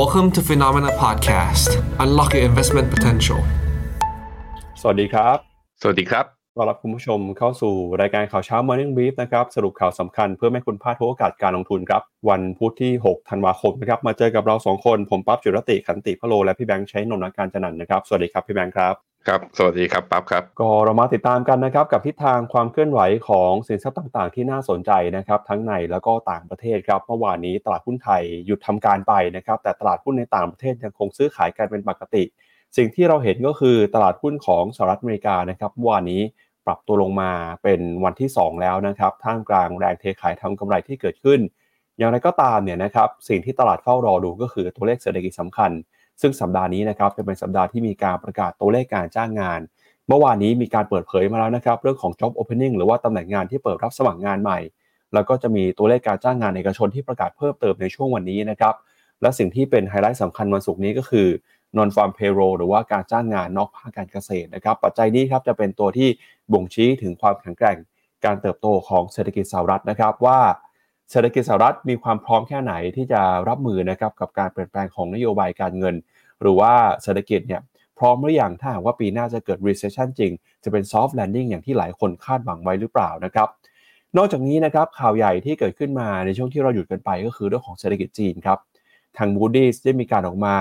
Welcome to Phenomena Podcast. Unlock your investment potential. สวัสดีครับ สวัสดีครับต้อนรับคุณผู้ชมเข้าสู่รายการข่าวเช้า Morning Brief นะครับสรุปข่าวสำคัญเพื่อไม่ให้คุณพลาดทุกโอกาสการลงทุนครับ วันพุธที่ 6 ธันวาคมนะครับ มาเจอกับเรา 2 คน ผมปั๊บจุรติขันติพะโล และพี่แบงค์ใช้นนท์นักการจันทร์นะครับ สวัสดีครับพี่แบงค์ครับ ครับ สวัสดีครับปั๊บครับ ก็เรามาติดตามกันนะครับกับทิศทางความเคลื่อนไหวของสินทรัพย์ต่างๆ ที่น่าสนใจนะครับ ทั้งในแล้วก็ต่างประเทศครับ เมื่อวานนี้ตลาดหุ้นไทยหยุดทำการไปนะครับ แต่ตลาดหุ้นในต่างประเทศยังคงซื้อขายกันเป็นปกติ สิ่งที่เราเห็นก็คือตลาดหุ้นของสหรัฐอเมริกานะครับเมื่อวานนี้ปรับตัวลงมาเป็นวันที่ 2 แล้วนะครับ ท่ามกลางแรงเทขายทำกำไรที่เกิดขึ้น อย่างไรก็ตามเนี่ยนะครับ สิ่งที่ตลาดเฝ้ารอดูก็คือตัวเลขเศรษฐกิจสำคัญ ซึ่งสัปดาห์นี้นะครับจะเป็นสัปดาห์ที่มีการประกาศตัวเลขการจ้างงาน เมื่อวานนี้มีการเปิดเผยมาแล้วนะครับเรื่องของ job opening หรือว่าตำแหน่งงานที่เปิดรับสมัครงานใหม่ แล้วก็จะมีตัวเลขการจ้างงานเอกชนที่ประกาศเพิ่มเติมในช่วงวันนี้นะครับและสิ่งที่เป็นไฮไลท์สำคัญวันศุกร์นี้ก็คือ non farm payroll หรือว่าการจ้างงานนอกภาคการเกษตรนะครับปัจจัยนี้ครับจะเป็นตัวที่บ่งชี้ถึงความแข็งแกร่งการเติบโตของเศรษฐกิจสหรัฐนะครับว่า เศรษฐกิจสหรัฐมีความพร้อมแค่ไหนที่จะรับมือนะครับกับการเปลี่ยนแปลงของนโยบายการเงิน หรือว่าเศรษฐกิจเนี่ยพร้อมหรือยังถ้าหากว่าปีหน้าจะเกิด recession จริง จะเป็น soft landing อย่างที่หลายคนคาดหวังไว้หรือเปล่านะครับนอกจากนี้นะครับข่าวใหญ่ที่เกิดขึ้นมาในช่วงที่เราหยุดกันไปก็คือเรื่องของเศรษฐกิจจีนครับทาง Moody's ได้มีการออกมา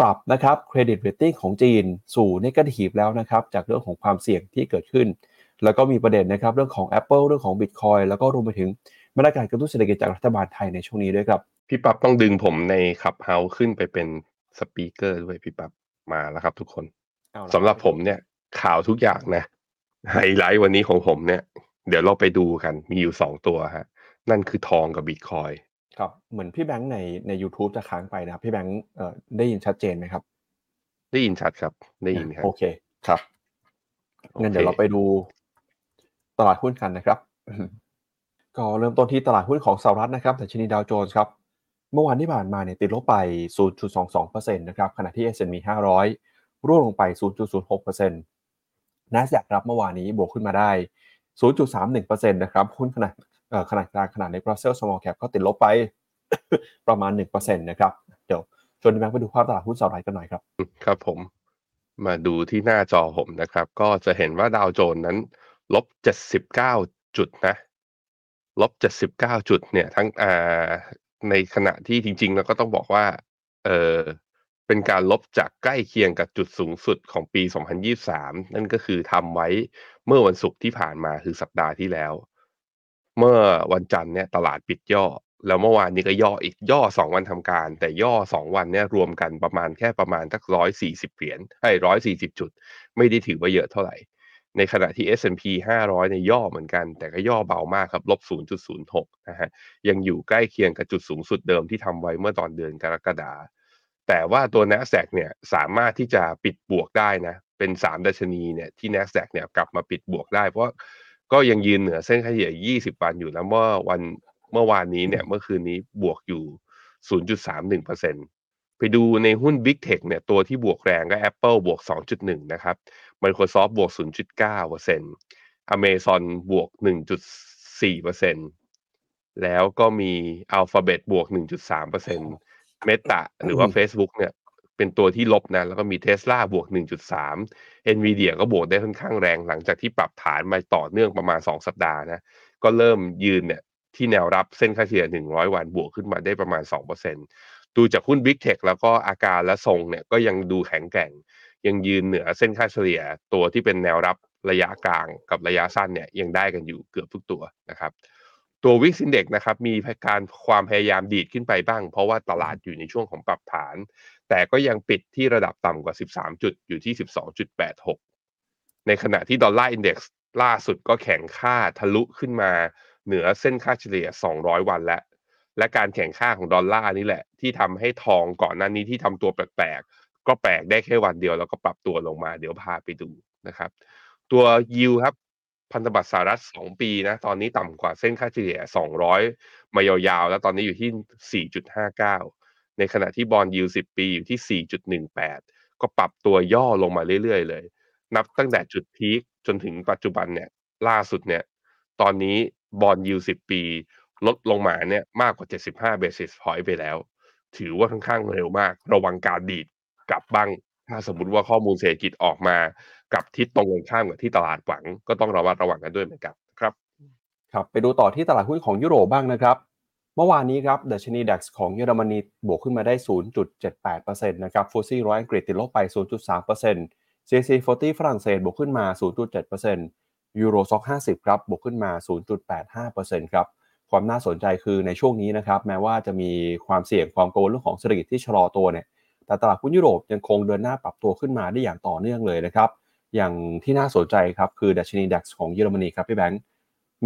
ปรับนะครับ credit rating ของจีนสู่ negative แล้วนะครับจากเรื่องของความเสี่ยงที่เกิดขึ้น แล้วก็มีประเด็นนะครับเรื่องของ Apple เรื่องของ Bitcoin แล้วก็รวมไปถึง มาตรการกระตุ้นเศรษฐกิจจากรัฐบาลไทยในช่วงนี้ด้วยครับ พี่ปั๊บต้องดึงผมใน Clubhouse ขึ้นไปเป็นspeaker ด้วยพี่ปั๊บมาแล้วครับทุกคนเอาละสำหรับผมเนี่ยข่าวทุกอย่างนะไฮไลท์วันนี้ของผมเนี่ย เดี๋ยวเราไปดูกันมีอยู่สองตัวฮะ นั่นคือทองกับบิตคอยครับเหมือนพี่แบงค์ในใน YouTube จะค้างไปนะครับพี่แบงค์เอ่อได้ยินชัดเจนไหมครับ ได้ยินชัดครับ ได้ยินครับโอเคครับงั้นเดี๋ยวเราไปดูตลาดหุ้นกันนะครับ ก็เริ่มต้นที่ตลาดหุ้นของสหรัฐนะครับดัชนีดาวโจนส์ครับ เมื่อวานที่ผ่านมาเนี่ยติดลบไป 0.22%นะครับขณะที่ S&P 500 ร่วงลงไป 0.06% NASDAQ รับเมื่อวานนี้บวกขึ้นมาได้ 0.31%นะครับหุ้นขนาดขนาดกลางขนาดใน Brussels Small Cap ก็ติดลบไปประมาณ 1%นะครับเดี๋ยวชวนแบงค์ไปดูภาพตลาดหุ้นสหรัฐกันหน่อยครับ ครับผมมาดูที่หน้าจอผมนะครับ ก็จะเห็นว่าดาวโจนส์นั้นลบ 79 จุดนะ ลบ79จุดเนี่ย ทั้งอ่าในขณะที่จริงๆแล้วก็ต้องบอกว่า เออเป็นการลบจากใกล้เคียงกับจุดสูงสุดของปี 2023 นั่นก็คือทำไว้เมื่อวันศุกร์ที่ผ่านมาคือสัปดาห์ที่แล้ว เมื่อวันจันทร์เนี่ยตลาดปิดย่อ แล้วเมื่อวานนี้ก็ย่ออีกย่อสองวันทำการ แต่ย่อสองวันเนี่ยรวมกันประมาณแค่ประมาณสักร้อยสี่สิบเหรียญไอ้ร้อยสี่สิบจุด ไม่ได้ถือว่าเยอะเท่าไหร่ ในขณะที่ S&P 500เนี่ยย่อเหมือนกัน แต่ก็ย่อเบามากครับลบ 0.06 นะฮะยังอยู่ใกล้เคียงกับจุดสูงสุดเดิมที่ทำไว้เมื่อตอนเดือนกรกฎาแต่ว่าตัว NASDAQ เนี่ยสามารถที่จะปิดบวกได้นะ เป็น 3 ดัชนีเนี่ยที่ NASDAQ เนี่ยกลับมาปิดบวกได้ เพราะก็ยังยืนเหนือเส้นค่าเฉลี่ย 20 วันอยู่แล้วเมื่อวันเมื่อวานนี้เนี่ยเมื่อคืนนี้บวกอยู่ 0.31%ไปดูในหุ้น Big Tech เนี่ยตัวที่บวกแรงก็ Apple บวก 2.1 นะครับ Microsoft บวก 0.9% Amazon บวก 1.4%แล้วก็มี Alphabet บวก 1.3% Meta หรือว่า Facebook เนี่ยเป็นตัวที่ลบนะ แล้วก็มี Tesla บวก 1.3 Nvidia ก็บวกได้ค่อนข้างแรงหลังจากที่ปรับฐานมาต่อเนื่องประมาณ 2 สัปดาห์นะ ก็เริ่มยืนเนี่ยที่แนวรับเส้นค่าเฉลี่ย 100 วันบวกขึ้นมาได้ประมาณ 2%ดูจากหุ้น Big Tech แล้วก็อาการและทรงเนี่ยก็ยังดูแข็งแกร่ง ยังยืนเหนือเส้นค่าเฉลี่ยตัวที่เป็นแนวรับระยะกลางกับระยะสั้นเนี่ยยังได้กันอยู่เกือบทุกตัวนะครับตัว VIX Index นะครับมีการความพยายามดีดขึ้นไปบ้าง เพราะว่าตลาดอยู่ในช่วงของปรับฐาน แต่ก็ยังปิดที่ระดับต่ำกว่า 13 จุดอยู่ที่ 12.86 ในขณะที่ Dollar Index ล่าสุดก็แข็งค่าทะลุขึ้นมาเหนือเส้นค่าเฉลี่ย 200 วันแล้วและการแข่งค่าของดอลลาร์นี่แหละ ที่ทำให้ทองก่อนหน้านี้ที่ทำตัวแปลก ก็แปลกได้แค่วันเดียวแล้วก็ปรับตัวลงมาเดี๋ยวพาไปดูนะครับ ตัวยิวครับพันธบัตรสหรัฐ 2 ปีนะ ตอนนี้ต่ำกว่าเส้นค่าเฉลี่ย 200 มายาวๆ แล้วตอนนี้อยู่ที่ 4.59 ในขณะที่บอลยิว10 ปีอยู่ที่ 4.18 ก็ปรับตัวย่อลงมาเรื่อยๆ เลย นับตั้งแต่จุดพีคจนถึงปัจจุบันเนี่ย ล่าสุดเนี่ย ตอนนี้บอลยิว10 ปี ลดลงมาเนี่ยมากกว่า 75 basis point ไปแล้ว ถือว่าค่อนข้างเร็วมาก ระวังการดีด กลับบ้าง ถ้าสมมติว่าข้อมูลเศรษฐกิจออกมากับทิศตรงกันข้ามกับที่ตลาดหวัง ก็ต้องระวัดระวังกันด้วยเหมือนกันครับ ครับไปดูต่อที่ตลาดหุ้นของยุโรปบ้างนะครับ เมื่อวานนี้ครับดัชนีดัคของเยอรมนีบวกขึ้นมาได้ 0.78%นะครับฟูซี่ร้อยอังกฤษติดลบไป 0.3% CAC 40ฝรั่งเศสบวกขึ้นมา 0.7%ยูโรซ็อก50 ครับบวกขึ้นมา 0.85%ครับความน่าสนใจคือในช่วงนี้นะครับแม้ว่าจะมีความเสี่ยงความกังวลเรื่องของเศรษฐกิจที่ชะลอตัวเนี่ย แต่ตลาดหุ้นยุโรปยังคงเดินหน้าปรับตัวขึ้นมาได้อย่างต่อเนื่องเลยนะครับ อย่างที่น่าสนใจครับคือดัชนีดัคของเยอรมนีครับพี่แบงค์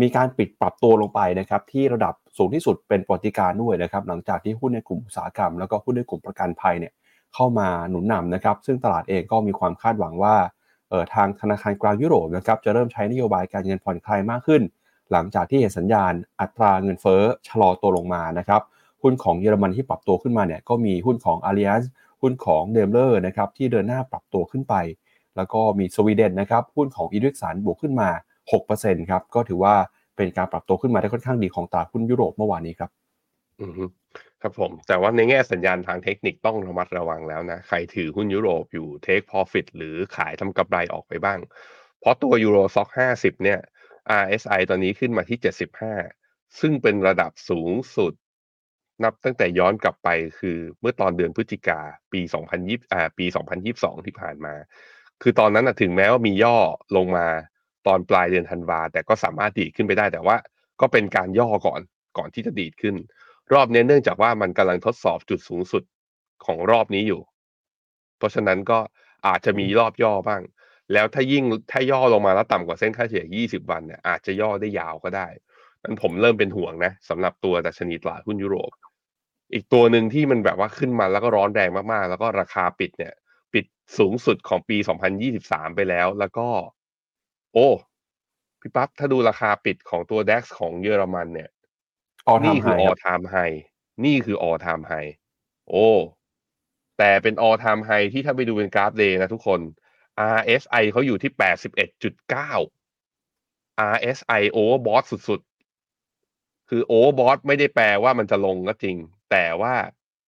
มีการปิดปรับตัวลงไปนะครับที่ระดับสูงที่สุดเป็นปฏิการด้วยนะครับหลังจากที่หุ้นในกลุ่มอุตสาหกรรม แล้วก็หุ้นในกลุ่มประกันภัยเนี่ยเข้ามาหนุนนำนะครับ ซึ่งตลาดเองก็มีความคาดหวังว่าออทางธนาคารกลางยุโรปนะครับจะเริ่มใช้นโยบายการเงินผ่อนคลายมากขึ้น หลังจากที่เห็นสัญญาณอัตราเงินเฟ้อชะลอตัวลงมานะครับหุ้นของเยอรมันที่ปรับตัวขึ้นมาเนี่ยก็มีหุ้นของ Allianz หุ้นของเดมเลอร์นะครับที่เดินหน้าปรับตัวขึ้นไป แล้วก็มีสวีเดนนะครับหุ้นของอีริกสันบวกขึ้นมา 6%ครับก็ถือว่าเป็นการปรับตัวขึ้นมาได้ค่อนข้างดีของตลาดหุ้นยุโรปเมื่อวานนี้ครับอือฮึครับผม แต่ว่าในแง่สัญญาณทางเทคนิคต้องระมัดระวังแล้วนะ ใครถือหุ้นยุโรปอยู่ take profit หรือขายทำกำไรออกไปบ้าง เพราะตัวยูโรซ็อก50เนี่ย RSI ตอนนี้ขึ้นมาที่75ซึ่งเป็นระดับสูงสุด นับตั้งแต่ย้อนกลับไปคือเมื่อตอนเดือนพฤศจิกาปี 2020อ่าปี 2022 ที่ผ่านมา คือตอนนั้นถึงแม้ว่ามีย่อลงมาตอนปลายเดือนธันวา แต่ก็สามารถดีดขึ้นไปได้แต่ว่า ก็เป็นการย่อก่อนก่อนที่จะดีดขึ้น รอบนี้เนื่องจากว่ามันกำลังทดสอบจุดสูงสุดของรอบนี้อยู่ เพราะฉะนั้นก็อาจจะมีรอบย่อบ้าง แล้วถ้ายิ่งถ้าย่อลงมาแล้วต่ำกว่าเส้นค่าเฉลี่ย 20 วันเนี่ยอาจจะย่อได้ยาวก็ได้นั้นผมเริ่มเป็นห่วงนะสำหรับตัวดัชนีตลาดหุ้นยุโรป อีกตัวหนึ่งที่มันแบบว่าขึ้นมาแล้วก็ร้อนแรงมากๆ แล้วก็ราคาปิดเนี่ย ปิดสูงสุดของปี 2023 ไปแล้ว แล้วก็ โอ้พี่ปั๊บถ้าดูราคาปิดของตัว DAX ของเยอรมันเนี่ย all นี่ time คือ high ค all รับ time high นี่คือ all time high โอ้ แต่เป็น all time high ที่ถ้าไปดูเป็นกราฟเดย์นะทุกคน RSI เขาอยู่ที่ 81.9 RSI overbought สุดๆ คือ overbought ไม่ได้แปลว่ามันจะลงก็จริง แต่ว่า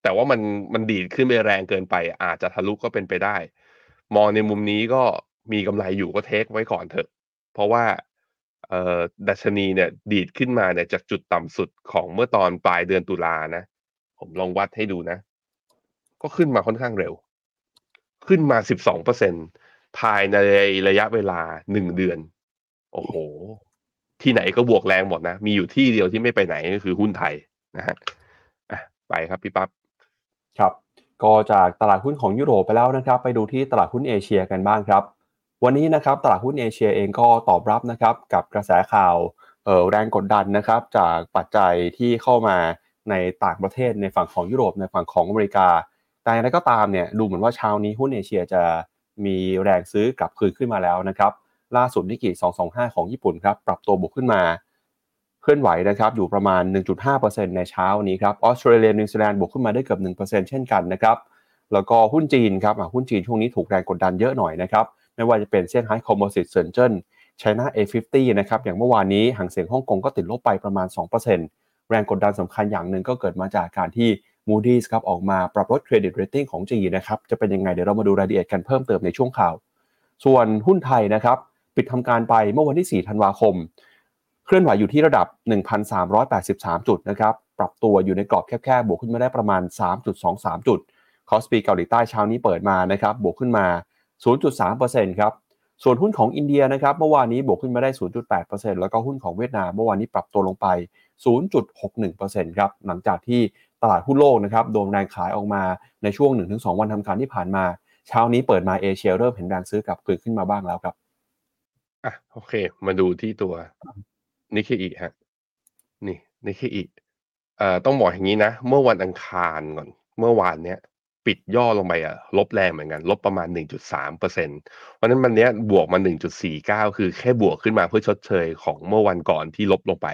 แต่ว่ามันมันดีดขึ้นไปแรงเกินไป อาจจะทะลุก็เป็นไปได้ มองในมุมนี้ก็มีกำไรอยู่ก็เทคไว้ก่อนเถอะ เพราะว่าเอ่อดัชนีเนี่ยดีดขึ้นมาเนี่ยจากจุดต่ำสุดของเมื่อตอนปลายเดือนตุลานะ ผมลองวัดให้ดูนะ ก็ขึ้นมาค่อนข้างเร็ว ขึ้นมา 12%ภายในระยะเวลาหนึ่งเดือน โอ้โห ที่ไหนก็บวกแรงหมดนะ มีอยู่ที่เดียวที่ไม่ไปไหนก็คือหุ้นไทยนะฮะอะ ไปครับพี่ปั๊บครับ ก็จากตลาดหุ้นของยุโรปไปแล้วนะครับ ไปดูที่ตลาดหุ้นเอเชียกันบ้างครับ วันนี้นะครับตลาดหุ้นเอเชียเองก็ตอบรับนะครับกับกระแสข่าวเแรงกดดันนะครับ จากปัจจัยที่เข้ามาในต่างประเทศในฝั่งของยุโรปในฝั่งของอเมริกา แต่อย่างไรก็ตามเนี่ยดูเหมือนว่าเช้านี้หุ้นเอเชียจะมีแรงซื้อกลับคืนขึ้นมาแล้วนะครับ ล่าสุดนิกกิ225 ของญี่ปุ่นครับปรับตัวบวกขึ้นมา เคลื่อนไหวนะครับอยู่ประมาณ 1.5%ในเช้านี้ครับออสเตรเลียนิวซีแลนด์บวกขึ้นมาได้เกือบ1%เช่นกันนะครับแล้วก็หุ้นจีนครับหุ้นจีนช่วงนี้ถูกแรงกดดันเยอะหน่อยนะครับไม่ว่าจะเป็นเซี่ยงไฮ้คอมโพสิตเซินเจิ้นไชน่า A50 นะครับอย่างเมื่อวานนี้ฮั่งเส็งฮ่องกงก็ติดลบไปประมาณ 2%แรงกดดันสำคัญอย่างหนึ่งก็เกิดมาจากการที่ Moody's ครับออกมาปรับลด credit rating ของจีนนะครับจะเป็นยังไงเดี๋ยวเรามาดูรายละเอียดกันเพิ่มเติมในช่วงข่าว ส่วนหุ้นไทยนะครับปิดทำการไปเมื่อวันที่ 4 ธันวาคม เคลื่อนไหวอยู่ที่ระดับ 1,383 จุดนะครับ ปรับตัวอยู่ในกรอบแคบๆ บวกขึ้นมาได้ประมาณ 3.23 จุด คอสปีเกาหลีใต้เช้านี้เปิดมานะครับ บวกขึ้นมา 0.3%ครับ ส่วนหุ้นของอินเดียนะครับ เมื่อวานนี้บวกขึ้นมาได้ 0.8%แล้วก็หุ้นของเวียดนาม เมื่อวานนี้ปรับตัวลงไป 0.61%ครับ หลังจากที่ตลาดหุ้นโลกนะครับโดนแรงขายออกมาในช่วง 1-2 วันทำการที่ผ่านมา เช้านี้เปิดมาเอเชียเริ่มเห็นแรงซื้อกลับคืนขึ้นมาบ้างแล้วครับ อะโอเค มาดูที่ตัว นิเคอีฮะนี่นิเคอีเอ่อต้องบอกอย่างนี้นะ เมื่อวันอังคารก่อน เมื่อวานเนี้ยปิดย่อลงไปอะลบแรงเหมือนกัน ลบประมาณ 1.3เปอร์เซ็นต์เพราะนั้นมันเนี้ยบวกมา 1.49 คือแค่บวกขึ้นมาเพื่อชดเชยของเมื่อวันก่อนที่ลบลงไป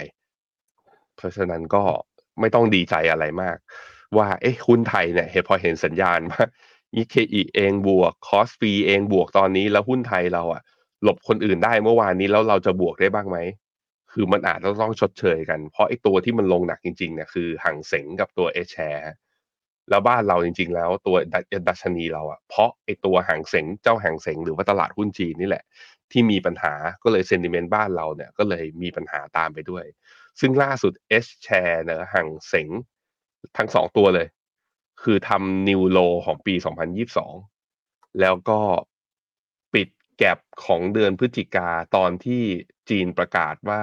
เพราะฉะนั้นก็ไม่ต้องดีใจอะไรมาก ว่าเอ๊ะหุ้นไทยเนี่ยเห็นพอเห็นสัญญาณว่านิเคอีเองบวกคอสฟีเองบวกตอนนี้แล้วหุ้นไทยเราอะหลบคนอื่นได้เมื่อวานนี้แล้วเราจะบวกได้บ้างไหม คือมันอาจจะต้องชดเชยกัน เพราะไอ้ตัวที่มันลงหนักจริงๆเนี่ยคือห่างเสงกับตัวเอชแชร์แล้วบ้านเราจริง ๆ แล้วตัวดัชนีเราอะเพราะไอตัวหางเสงเจ้าหางเสงหรือว่าตลาดหุ้นจีนนี่แหละ ที่มีปัญหาก็เลยเซนติเมนต์บ้านเราเนี่ยก็เลยมีปัญหาตามไปด้วย ซึ่งล่าสุด H share เนะหางเสงทั้งสองตัวเลย คือทำ new low ของปี 2022 แล้วก็ gap ของเดือนพฤศจิกาตอนที่จีนประกาศว่า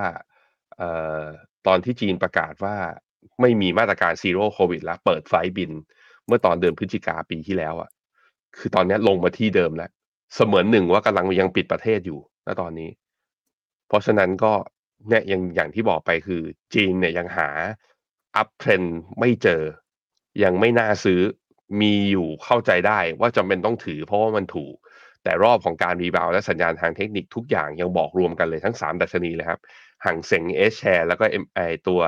เอ่อตอนที่จีนประกาศว่าไม่มีมาตรการ Zero COVID แล้ว เปิดไฟบิน เมื่อตอนเดือนพฤศจิกาปีที่แล้วอะ่ะ คือตอนนี้ลงมาที่เดิมแล้ว เสมือนหนึ่งว่ากำลังยังปิดประเทศอยู่ณตอนนี้ เพราะฉะนั้นก็เนี่ยยังอย่างที่บอกไปคือจีนเนี่ยยังหา uptrend ไม่เจอ ยังไม่น่าซื้อมีอยู่เข้าใจได้ว่าจำเป็นต้องถือเพราะว่ามันถูก แต่รอบของการ rebound และสัญญาณทางเทคนิคทุกอย่างยังบอกรวมกันเลยทั้ง 3 ดัชนีเลยครับฮั่งเส็ง H-Share แล้วก็ไอตัว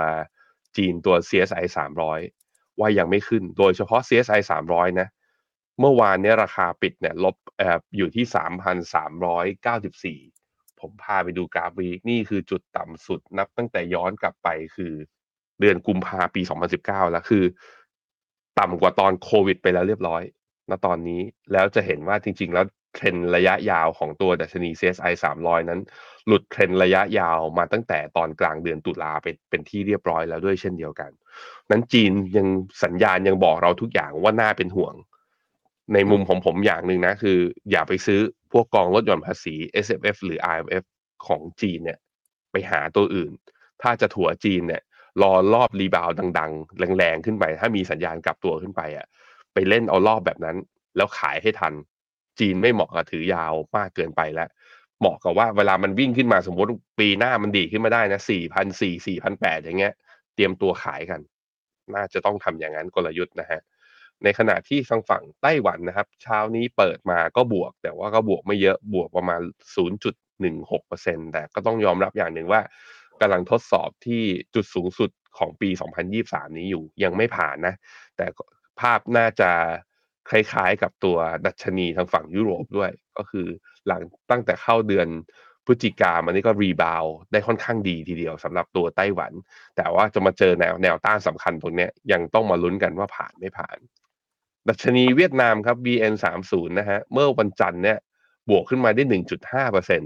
จีนตัว CSI 300 ว่ายังไม่ขึ้น โดยเฉพาะ CSI 300 นะ เมื่อวานนี้ราคาปิดเนี่ยลบแอบอยู่ที่ 3,394 ผมพาไปดูกราฟวีนี่คือจุดต่ำสุดนับตั้งแต่ย้อนกลับไปคือ เดือนกุมภาปี 2019 แล้วคือ ต่ำกว่าตอนโควิดไปแล้วเรียบร้อยณตอนนี้แล้วจะเห็นว่าจริง ๆ แล้ว เทรนระยะยาวของตัวดัชนี CSI 300 นั้น หลุดเทรนระยะยาวมาตั้งแต่ตอนกลางเดือนตุลาเป็นเป็นที่เรียบร้อยแล้วด้วยเช่นเดียวกัน นั้นจีนยังสัญญาณยังบอกเราทุกอย่างว่าน่าเป็นห่วง ในมุมของผมอย่างหนึ่งนะ คือ อย่าไปซื้อพวกกองลดหย่อนภาษี S F F หรือ I M F ของจีนเนี่ย ไปหาตัวอื่น ถ้าจะถัวจีนเนี่ยรอรอบรีบาวดัง ๆ แรงๆขึ้นไป ถ้ามีสัญญาณกลับตัวขึ้นไปอะไปเล่นเอารอบแบบนั้น แล้วขายให้ทัน จีนไม่เหมาะกับถือยาวมากเกินไปแล้ว เหมาะกับว่าเวลามันวิ่งขึ้นมาสมมติปีหน้ามันดีขึ้นมาได้นะสี่พันสี่สี่พันแปดอย่างเงี้ย เตรียมตัวขายกัน น่าจะต้องทำอย่างนั้นกลยุทธ์นะฮะในขณะที่ทางฝั่งไต้หวันนะครับ เช้านี้เปิดมาก็บวก แต่ว่าก็บวกไม่เยอะบวกประมาณ 0.16%แต่ก็ต้องยอมรับอย่างหนึ่งว่ากำลังทดสอบที่จุดสูงสุดของปี 2023 นี้อยู่ยังไม่ผ่านนะ แต่ภาพน่าจะ คล้ายๆ กับตัวดัชนีทางฝั่งยุโรปด้วย ก็คือหลังตั้งแต่เข้าเดือนพฤศจิกามันนี่ก็รีบาวได้ค่อนข้างดีทีเดียวสำหรับตัวไต้หวัน แต่ว่าจะมาเจอแนวแนวต้านสำคัญตรงนี้ยังต้องมาลุ้นกันว่าผ่านไม่ผ่าน ดัชนีเวียดนามครับ VN 3 0นะฮะเมื่อวันจันทร์เนี่ยบวกขึ้นมาได้ 1.5เปอร์เซ็น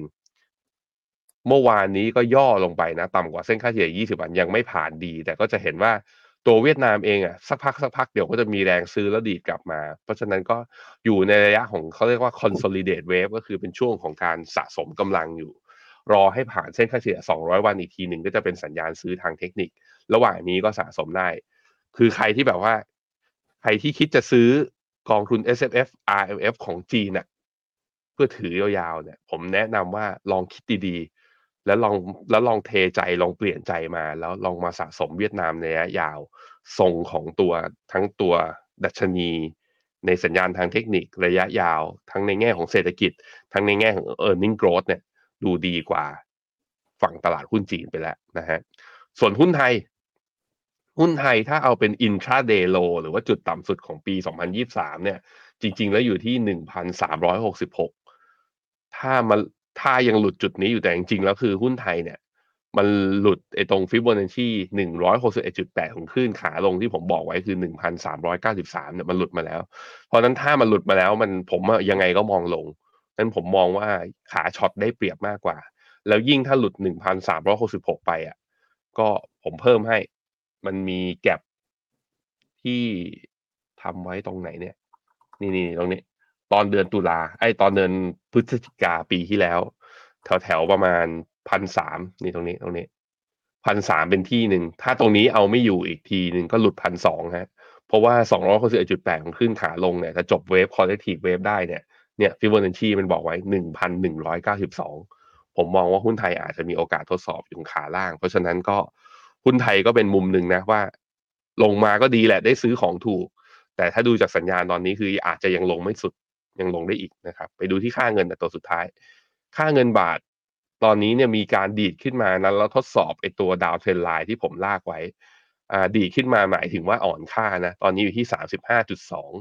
เมื่อวานนี้ก็ย่อลงไปนะ ต่ำกว่าเส้นค่าเฉลี่ย 20 วันยังไม่ผ่านดี แต่ก็จะเห็นว่า ตัวเวียดนามเองอะสักพักสักพักเดี๋ยวก็จะมีแรงซื้อแล้วดีดกลับมา เพราะฉะนั้นก็อยู่ในระยะของเขาเรียกว่า consolidate wave ก็คือเป็นช่วงของการสะสมกำลังอยู่ รอให้ผ่านเส้นค่าเฉลี่ย 200 วันอีกทีหนึ่งก็จะเป็นสัญญาณซื้อทางเทคนิค ระหว่างนี้ก็สะสมได้ คือใครที่แบบว่า ใครที่คิดจะซื้อกองทุน S F F R M F ของจีนน่ะเพื่อถือยาวๆเนี่ย ผมแนะนำว่าลองคิดดีๆ แล้วลองแล้วลองเทใจลองเปลี่ยนใจมา แล้วลองมาสะสมเวียดนามในระยะยาวทรงของตัวทั้งตัวดัชนี ในสัญญาณทางเทคนิคระยะยาว ทั้งในแง่ของเศรษฐกิจ ทั้งในแง่ของ e a r n i n g growth เนี่ยดูดีกว่าฝั่งตลาดหุ้นจีนไปแล้วนะฮะส่วนหุ้นไทย หุ้นไทยถ้าเอาเป็น intraday low หรือว่าจุดต่ำสุดของปี 2023 เนี่ย จริง ๆ แล้วอยู่ที่ 1,366 ถ้ามัน ถ้ายังหลุดจุดนี้อยู่แต่จริงๆแล้วคือหุ้นไทยเนี่ย มันหลุดไอ้ตรงฟิบโบนัชชี161.8ของคลื่นขาลงที่ผมบอกไว้คือ1,393เก้าสิบสามเนี่ยมันหลุดมาแล้ว เพราะนั้นถ้ามันหลุดมาแล้วมันผมยังไงก็มองลงนั้นผมมองว่าขาช็อตได้เปรียบมากกว่า แล้วยิ่งถ้าหลุด1,366ไปอะก็ผมเพิ่มให้ มันมีแก็บที่ทำไว้ตรงไหนเนี่ย นี่นี่ตรงนี้ ตอนเดือนตุลาไอ้ตอนเดือนพฤศจิกาปีที่แล้ว แถวแถวประมาณพันสามนี่ตรงนี้ตรงนี้พันสามเป็นที่หนึ่ง ถ้าตรงนี้เอาไม่อยู่อีกทีหนึ่งก็หลุดพันสองฮะ เพราะว่าสองร้อยจุดแปดของขึ้นขาลงเนี่ยจะจบ wave corrective wave ได้เนี่ยเนี่ยฟิบโบนัชชีมันบอกไว้หนึ่งพันหนึ่งร้อยเก้าสิบสองผมมองว่าหุ้นไทยอาจจะมีโอกาสทดสอบอยู่ขาล่าง เพราะฉะนั้นก็หุ้นไทยก็เป็นมุมหนึ่งนะว่า ลงมาก็ดีแหละได้ซื้อของถูก แต่ถ้าดูจากสัญญาณตอนนี้คืออาจจะยังลงไม่สุด ยังลงได้อีกนะครับ ไปดูที่ค่าเงินตัวสุดท้าย ค่าเงินบาทตอนนี้เนี่ยมีการดีดขึ้นมานั้นแล้วทดสอบไอตัวดาวเทรนไลน์ที่ผมลากไว้อ่าดีขึ้นมาหมายถึงว่าอ่อนค่านะ ตอนนี้อยู่ที่ 35.2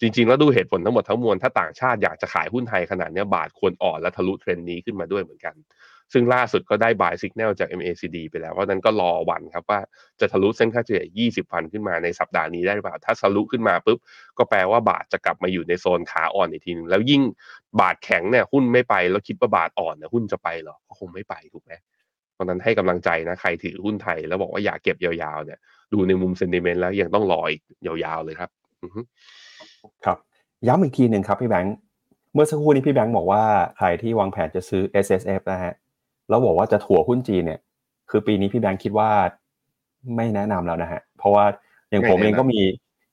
จริง ๆ แล้วดูเหตุผลทั้งหมดทั้งมวล ถ้าต่างชาติอยากจะขายหุ้นไทยขนาดนี้บาทควรอ่อนและทะลุเทรนนี้ขึ้นมาด้วยเหมือนกัน ซึ่งล่าสุดก็ได้ buy signal จาก MACD ไปแล้ว เพราะนั้นก็รอวันครับว่าจะทะลุเส้นค่าเฉลี่ย 20 วันขึ้นมาในสัปดาห์นี้ได้หรือเปล่า ถ้าทะลุขึ้นมาปุ๊บ ก็แปลว่าบาทจะกลับมาอยู่ในโซนขาอ่อนอีกทีนึง แล้วยิ่งบาทแข็งเนี่ยหุ้นไม่ไป แล้วคิดว่าบาทอ่อนเนี่ยหุ้นจะไปหรอ ก็คงไม่ไปถูกไหมเพราะนั้นให้กำลังใจนะใครถือหุ้นไทย แล้วบอกว่าอยากเก็บยาวๆเนี่ย ดูในมุมเซนติเมนต์แล้วยังต้องรออีกยาวๆเลยครับครับ ย้ำอีกทีหนึ่งครับพี่แบงค์เมื่อสักครู่นี้พี่แบงค์บอกว่าใครที่วางแผนจะซื้อ S S F นะฮะ แล้วบอกว่าจะถัวหุ้นจีนเนี่ย คือปีนี้พี่แบงค์คิดว่าไม่แนะนำแล้วนะฮะ เพราะว่าอย่างผมเองก็มี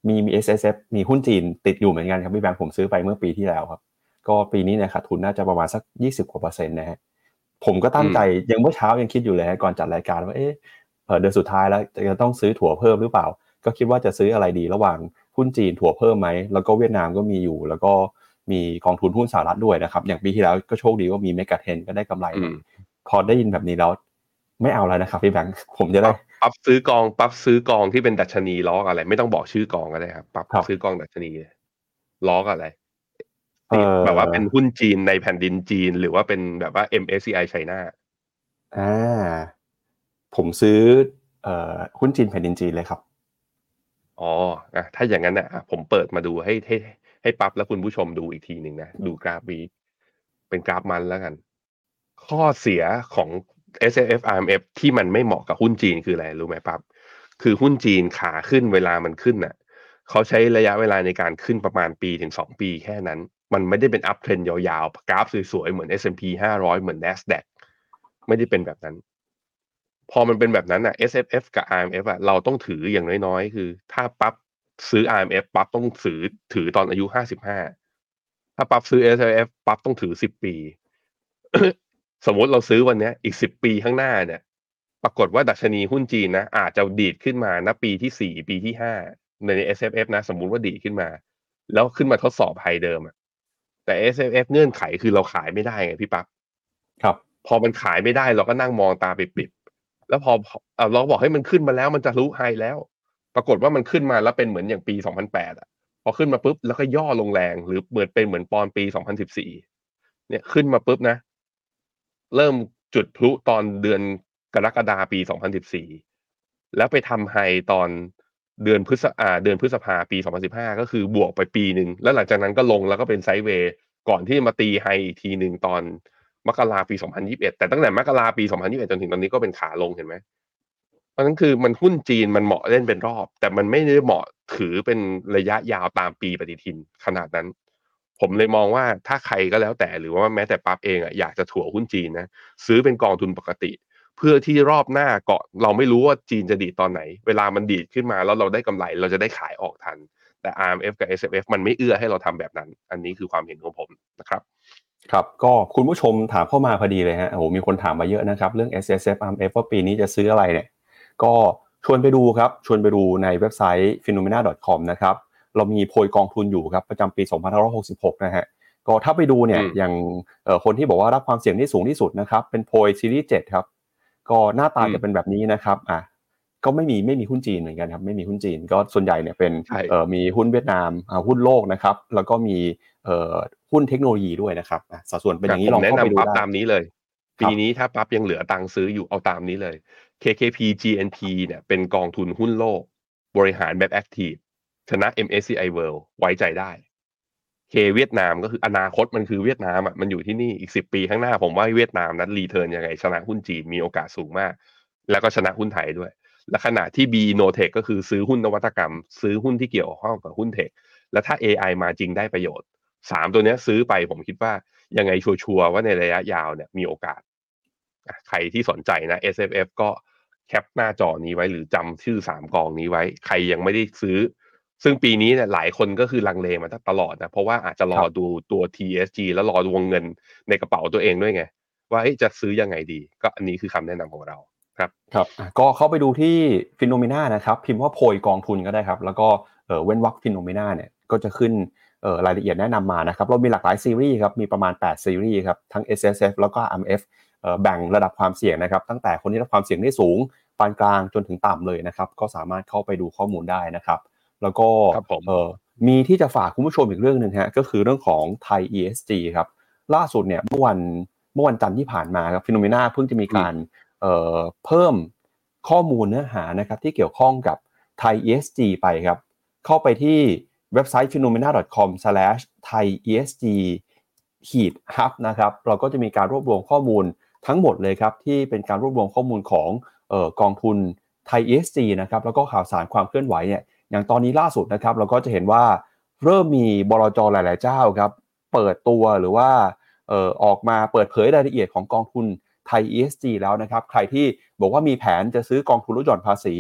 มีมี S S F มีหุ้นจีนติดอยู่เหมือนกันครับพี่แบงค์ผมซื้อไปเมื่อปีที่แล้วครับ ก็ปีนี้เนี่ยขาดทุนน่าจะประมาณสักยี่สิบกว่าเปอร์เซ็นต์นะฮะผมก็ตั้งใจยังเมื่อเช้ายังคิดอยู่เลยก่อนจัดรายการว่าเอ๊ะเดือนสุดท้ายแล้วจะต้องซื้อถั่วเพิ่มหรือเปล่า ก็คิดว่าจะซื้ออะไรดีระหว่างหุ้นจีนถั่วเพิ่มไหมแล้วก็เวียดนามก็มีอยู่ แล้วก็มีกองทุนหุ้นสหรัฐด้วยนะครับ อย่างปีที่แล้วก็โชคดีว่ามีเมกะเทนก็ได้กำไร พอได้ยินแบบนี้แล้ว ไม่เอาแล้วนะครับพี่แบงค์ผมจะได้ปั๊บซื้อกองปั๊บซื้อกองที่เป็นดัชนีล้ออะไร ไม่ต้องบอกชื่อกองก็ได้ครับปั๊บซื้อกองดัชนีล้ออะไรแบบว่าเป็นหุ้นจีนในแผ่นดินจีน หรือว่าเป็นแบบว่า MSCI ไชน่าอ่าผมซื้อเอ่อหุ้นจีนแผ่นดินจีนเลยครับอ๋ออะถ้าอย่างนั้นนะผมเปิดมาดูให้ให้ให้ปั๊บแล้วคุณผู้ชมดูอีกทีหนึ่งนะ ดูกราฟวีเป็นกราฟมันแล้วกัน ข้อเสียของ S F R M F ที่มันไม่เหมาะกับหุ้นจีนคืออะไรรู้ไหมปั๊บคือหุ้นจีนขาขึ้นเวลามันขึ้นน่ะเขาใช้ระยะเวลาในการขึ้นประมาณปีถึงสองปีแค่นั้น มันไม่ได้เป็นอัพเทรนยาวๆ กราฟสวยๆ เหมือน S&P 500 เหมือน NASDAQ ไม่ได้เป็นแบบนั้น พอมันเป็นแบบนั้นอะ S F F กับ R M F อะเราต้องถืออย่างน้อยๆ คือ ถ้าปั๊บซื้อ R M F ปั๊บต้องถือถือตอนอายุ55ถ้าปั๊บซื้อ S F ปั๊บต้องถือ10ปี สมมติเราซื้อวันนี้อีกสิบปีข้างหน้าเนี่ย ปรากฏว่าดัชนีหุ้นจีนนะอาจจะดีดขึ้นมาณปีที่สี่ปีที่ห้าใน S F F นะ สมมุติว่าดีดขึ้นมา แล้วขึ้นมาทดสอบไฮเดิมอะแต่ S F F เงื่อนไขคือเราขายไม่ได้ไงพี่ปั๊บครับ พอมันขายไม่ได้เราก็นั่งมองตาปิดๆแล้วพอเราบอกให้มันขึ้นมาแล้วมันจะรู้ไฮแล้ว ปรากฏว่ามันขึ้นมาแล้วเป็นเหมือนอย่างปีสองพันแปดอะพอขึ้นมาปุ๊บแล้วก็ย่อลงแรง หรือเหมือนเป็นเหมือนปอนปีสองพันสิบสี่เนี่ยขึ้นมาปุ๊บนะ เริ่มจุดพลุตอนเดือนกรกฎาปี 2014 แล้วไปทำไฮตอนเดือนพฤษภาเดือนพฤษภาปี 2015 ก็คือบวกไปปีหนึ่งแล้วหลังจากนั้นก็ลงแล้วก็เป็นไซด์เวย์ก่อนที่มาตีไฮอีกทีหนึ่งตอนมกราปี 2021 แต่ตั้งแต่มกราปี 2021 จนถึงตอนนี้ก็เป็นขาลงเห็นไหมเพราะนั้นคือมันหุ้นจีนมันเหมาะเล่นเป็นรอบ แต่มันไม่ได้เหมาะถือเป็นระยะยาวตามปีปฏิทินขนาดนั้น ผมเลยมองว่าถ้าใครก็แล้วแต่หรือว่าแม้แต่ปั๊บเองอะอยากจะถัวหุ้นจีนนะซื้อเป็นกองทุนปกติ เพื่อที่รอบหน้าเกาะเราไม่รู้ว่าจีนจะดีดตอนไหน เวลามันดีดขึ้นมาแล้วเราได้กำไรเราจะได้ขายออกทัน แต่ RMF กับ SFF มันไม่เอื้อให้เราทำแบบนั้น อันนี้คือความเห็นของผมนะครับครับก็คุณผู้ชมถามเข้ามาพอดีเลยฮะโอ้โหมีคนถามมาเยอะนะครับ เรื่อง S S F R M F ว่าปีนี้จะซื้ออะไรเนี่ย ก็ชวนไปดูครับ ชวนไปดูในเว็บไซต์ phenomena.com นะครับ เรามีโพยกองทุนอยู่ครับประจำปี 2566 นะฮะก็ถ้าไปดูเนี่ยอย่างคนที่บอกว่ารับความเสี่ยงที่สูงที่สุดนะครับเป็นโพยซีรีส์7ครับก็หน้าตาจะเป็นแบบนี้นะครับอะก็ไม่มีไม่มีหุ้นจีนเหมือนกันครับไม่มีหุ้นจีนก็ส่วนใหญ่เนี่ยเป็นเอ่อมีหุ้นเวียดนามหุ้นโลกนะครับ แล้วก็มีเอ่อหุ้นเทคโนโลยีด้วยนะครับสัดส่วนเป็นอย่างนี้ลองเข้าไปดูได้ตามนี้เลยปีนี้ถ้าปั๊บยังเหลือตังค์ซื้ออยู่เอาตามนี้เลย KKP GNP เนี่ยเป็นกองทุนหุ้นโลก บริหารแบบ active ชนะ MSCI World ไว้ใจได้เคเวียดนามก็คืออนาคตมันคือเวียดนามอะมันอยู่ที่นี่อีกสิปีข้างหน้าผมว่าเวียดนามนั้น return ยังไงชนะหุ้นจีนมีโอกาสสูงมาก แล้วก็ชนะหุ้นไทยด้วย และขณะที่ B n o t e c h ก็คือซื้อหุ้นนวัตกรรม ซื้อหุ้นที่เกี่ยวข้องกับหุ้น tech และถ้า AI มาจริงได้ประโยชน์สามตัวนี้ซื้อไปผมคิดว่ายังไงชัวร์ว่าในระยะยาวเนี่ยมีโอกาส ใครที่สนใจนะ S F F ก็แคปหน้าจอนี้ไว้หรือจำชื่อสามกองนี้ไว้ ใครยังไม่ได้ซื้อ ซึ่งปีนี้เนี่ยหลายคนก็คือลังเลมาตลอดนะ เพราะว่าอาจจะรอดูตัว TSG แล้วรอวงเงินในกระเป๋าตัวเองด้วยไง ว่าจะซื้อยังไงดี ก็อันนี้คือคำแนะนำของเราครับครับก็เข้าไปดูที่ฟิโนเมนานะครับ พิมพ์ว่าโพยกองทุนก็ได้ครับ แล้วก็เว้นวรรค Finnomena เนี่ยก็จะขึ้นรายละเอียดแนะนำมานะครับ เรามีหลากหลายซีรีส์ครับ มีประมาณ 8 ซีรีส์ครับ ทั้ง SSF แล้วก็ RMF แบ่งระดับความเสี่ยงนะครับ ตั้งแต่คนที่รับความเสี่ยงได้สูง ปานกลางจนถึงต่ำเลยนะครับ ก็สามารถเข้าไปดูข้อมูลได้นะครับ แล้วก็เออมีที่จะฝากคุณผู้ชมอีกเรื่องหนึ่งฮะก็คือเรื่องของไทย ESG ครับล่าสุดเนี่ยเมื่อวันเมื่อวันจันทร์ที่ผ่านมาครับ Finnomena เพิ่งจะมีการเพิ่มข้อมูลเนื้อหานะครับที่เกี่ยวข้องกับไทย ESG ไปครับเข้าไปที่เว็บไซต์ phenomena.com/thaiesg heat hub นะครับเราก็จะมีการรวบรวมข้อมูลทั้งหมดเลยครับที่เป็นการรวบรวมข้อมูลของออกองทุนไทย ESG นะครับแล้วก็ข่าวสารความเคลื่อนไหวเนี่ย อย่างตอนนี้ล่าสุดนะครับ เราก็จะเห็นว่าเริ่มมีบลจหลาย ๆ เจ้าครับ เปิดตัวหรือว่าออออกมาเปิดเผยรายละเอียดของกองทุนไทย ESG แล้วนะครับ ใครที่บอกว่ามีแผนจะซื้อกองทุนลดหย่อนภาษี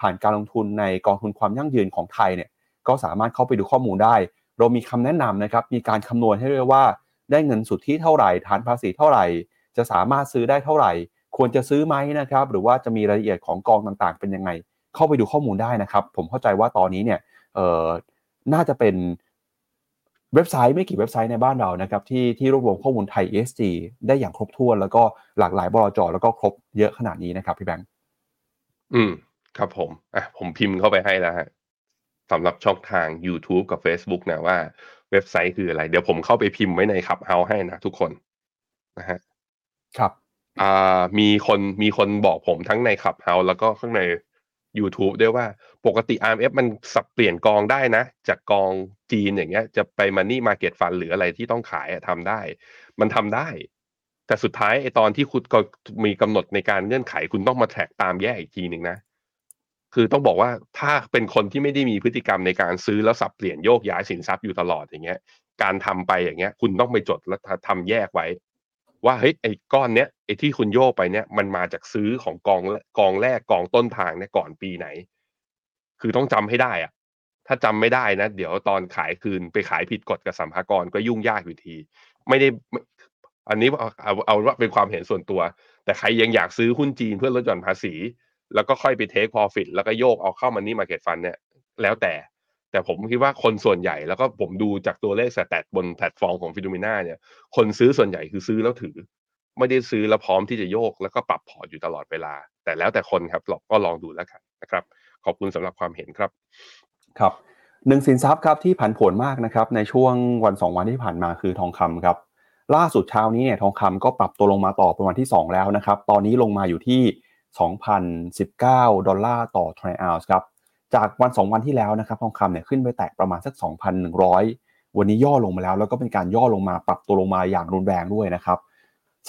ผ่านการลงทุนในกองทุนความยั่งยืนของไทยเนี่ยก็สามารถเข้าไปดูข้อมูลได้ เรามีคำแนะนำนะครับ มีการคำนวณให้เรียว่า ได้เงินสุทธิเท่าไหร่ฐานภาษีเท่าไหร่ จะสามารถซื้อได้เท่าไหร่ ควรจะซื้อไหมนะครับ หรือว่าจะมีรายละเอียดของกองต่างๆ เป็นยังไง เข้าไปดูข้อมูลได้นะครับ ผมเข้าใจว่าตอนนี้เนี่ยเออน่าจะเป็นเว็บไซต์ไม่กี่เว็บไซต์ในบ้านเรานะครับที่ที่รวบรวมข้อมูลไทย ESG ได้อย่างครบถ้วน แล้วก็หลากหลายบลจแล้วก็ครบเยอะขนาดนี้นะครับพี่แบงค์อืม ครับผมอะผมพิมพ์เข้าไปให้แล้วฮะสำหรับช่องทาง YouTube กับ Facebook นะว่าเว็บไซต์คืออะไร เดี๋ยวผมเข้าไปพิมพ์ไว้ในขับเฮาให้นะทุกคนนะฮะครับอ่ามีคนมีคนบอกผมทั้งในขับเฮาแล้วก็ข้างใน YouTube ด้วยว่าปกติ RMF มันสับเปลี่ยนกองได้นะ จากกองจีนอย่างเงี้ย จะไปมันนี่มาเก็ตฟันหรืออะไรที่ต้องขายทำได้ มันทำได้ แต่สุดท้ายไอตอนที่คุณก็มีกำหนดในการเงื่อนไขคุณต้องมาแท็กตามแยกอีกทีหนึ่งนะ คือต้องบอกว่าถ้าเป็นคนที่ไม่ได้มีพฤติกรรมในการซื้อแล้วสับเปลี่ยนโยกย้ายสินทรัพย์อยู่ตลอดอย่างเงี้ย การทำไปอย่างเงี้ย คุณต้องไปจดแล้วทำแยกไว้ ว่าเฮ้ยไอ้ก้อนเนี้ยไอ้ที่คุณโยกไปเนี้ยมันมาจากซื้อของกองกองแรกกองต้นทางเนี่ยก่อนปีไหน คือต้องจำให้ได้อะถ้าจำไม่ได้นะ เดี๋ยวตอนขายคืนไปขายผิดกฎกับสรรพากรก็ยุ่งยากอยู่ที ไม่ได้อันนี้เอาเอาเอาว่าเป็นความเห็นส่วนตัว แต่ใครยังอยากซื้อหุ้นจีนเพื่อลดหย่อนภาษี แล้วก็ค่อยไป take profit แล้วก็โยกเอาเข้า money market fund เนี่ยแล้วแต่ แต่ผมคิดว่าคนส่วนใหญ่แล้วก็ผมดูจากตัวเลข stat บนแพลตฟอร์มของ FINNOMENA เนี่ยคนซื้อส่วนใหญ่คือซื้อแล้วถือ ไม่ได้ซื้อแล้วพร้อมที่จะโยกแล้วก็ปรับพอร์ตอยู่ตลอดเวลา แต่แล้วแต่คนครับก็ลองดูแล้วกันนะครับ ขอบคุณสำหรับความเห็นครับครับหนึ่งสินทรัพย์ครับที่ผันผวนมากนะครับในช่วงวันสองวันที่ผ่านมาคือทองคำครับล่าสุดเช้านี้เนี่ยทองคำก็ปรับตัวลงมาต่อเป็นวันที่ 2 แล้วนะครับ ตอนนี้ลงมาอยู่ที่ 2,019 ดอลลาร์ต่อทรัลล์ส์ครับ จากวัน 2 วันที่แล้วนะครับทองคำเนี่ยขึ้นไปแตะประมาณสัก 2,100 วันนี้ย่อลงมาแล้ว แล้วก็เป็นการย่อลงมาปรับตัวลงมาอย่างรุนแรงด้วยนะครับ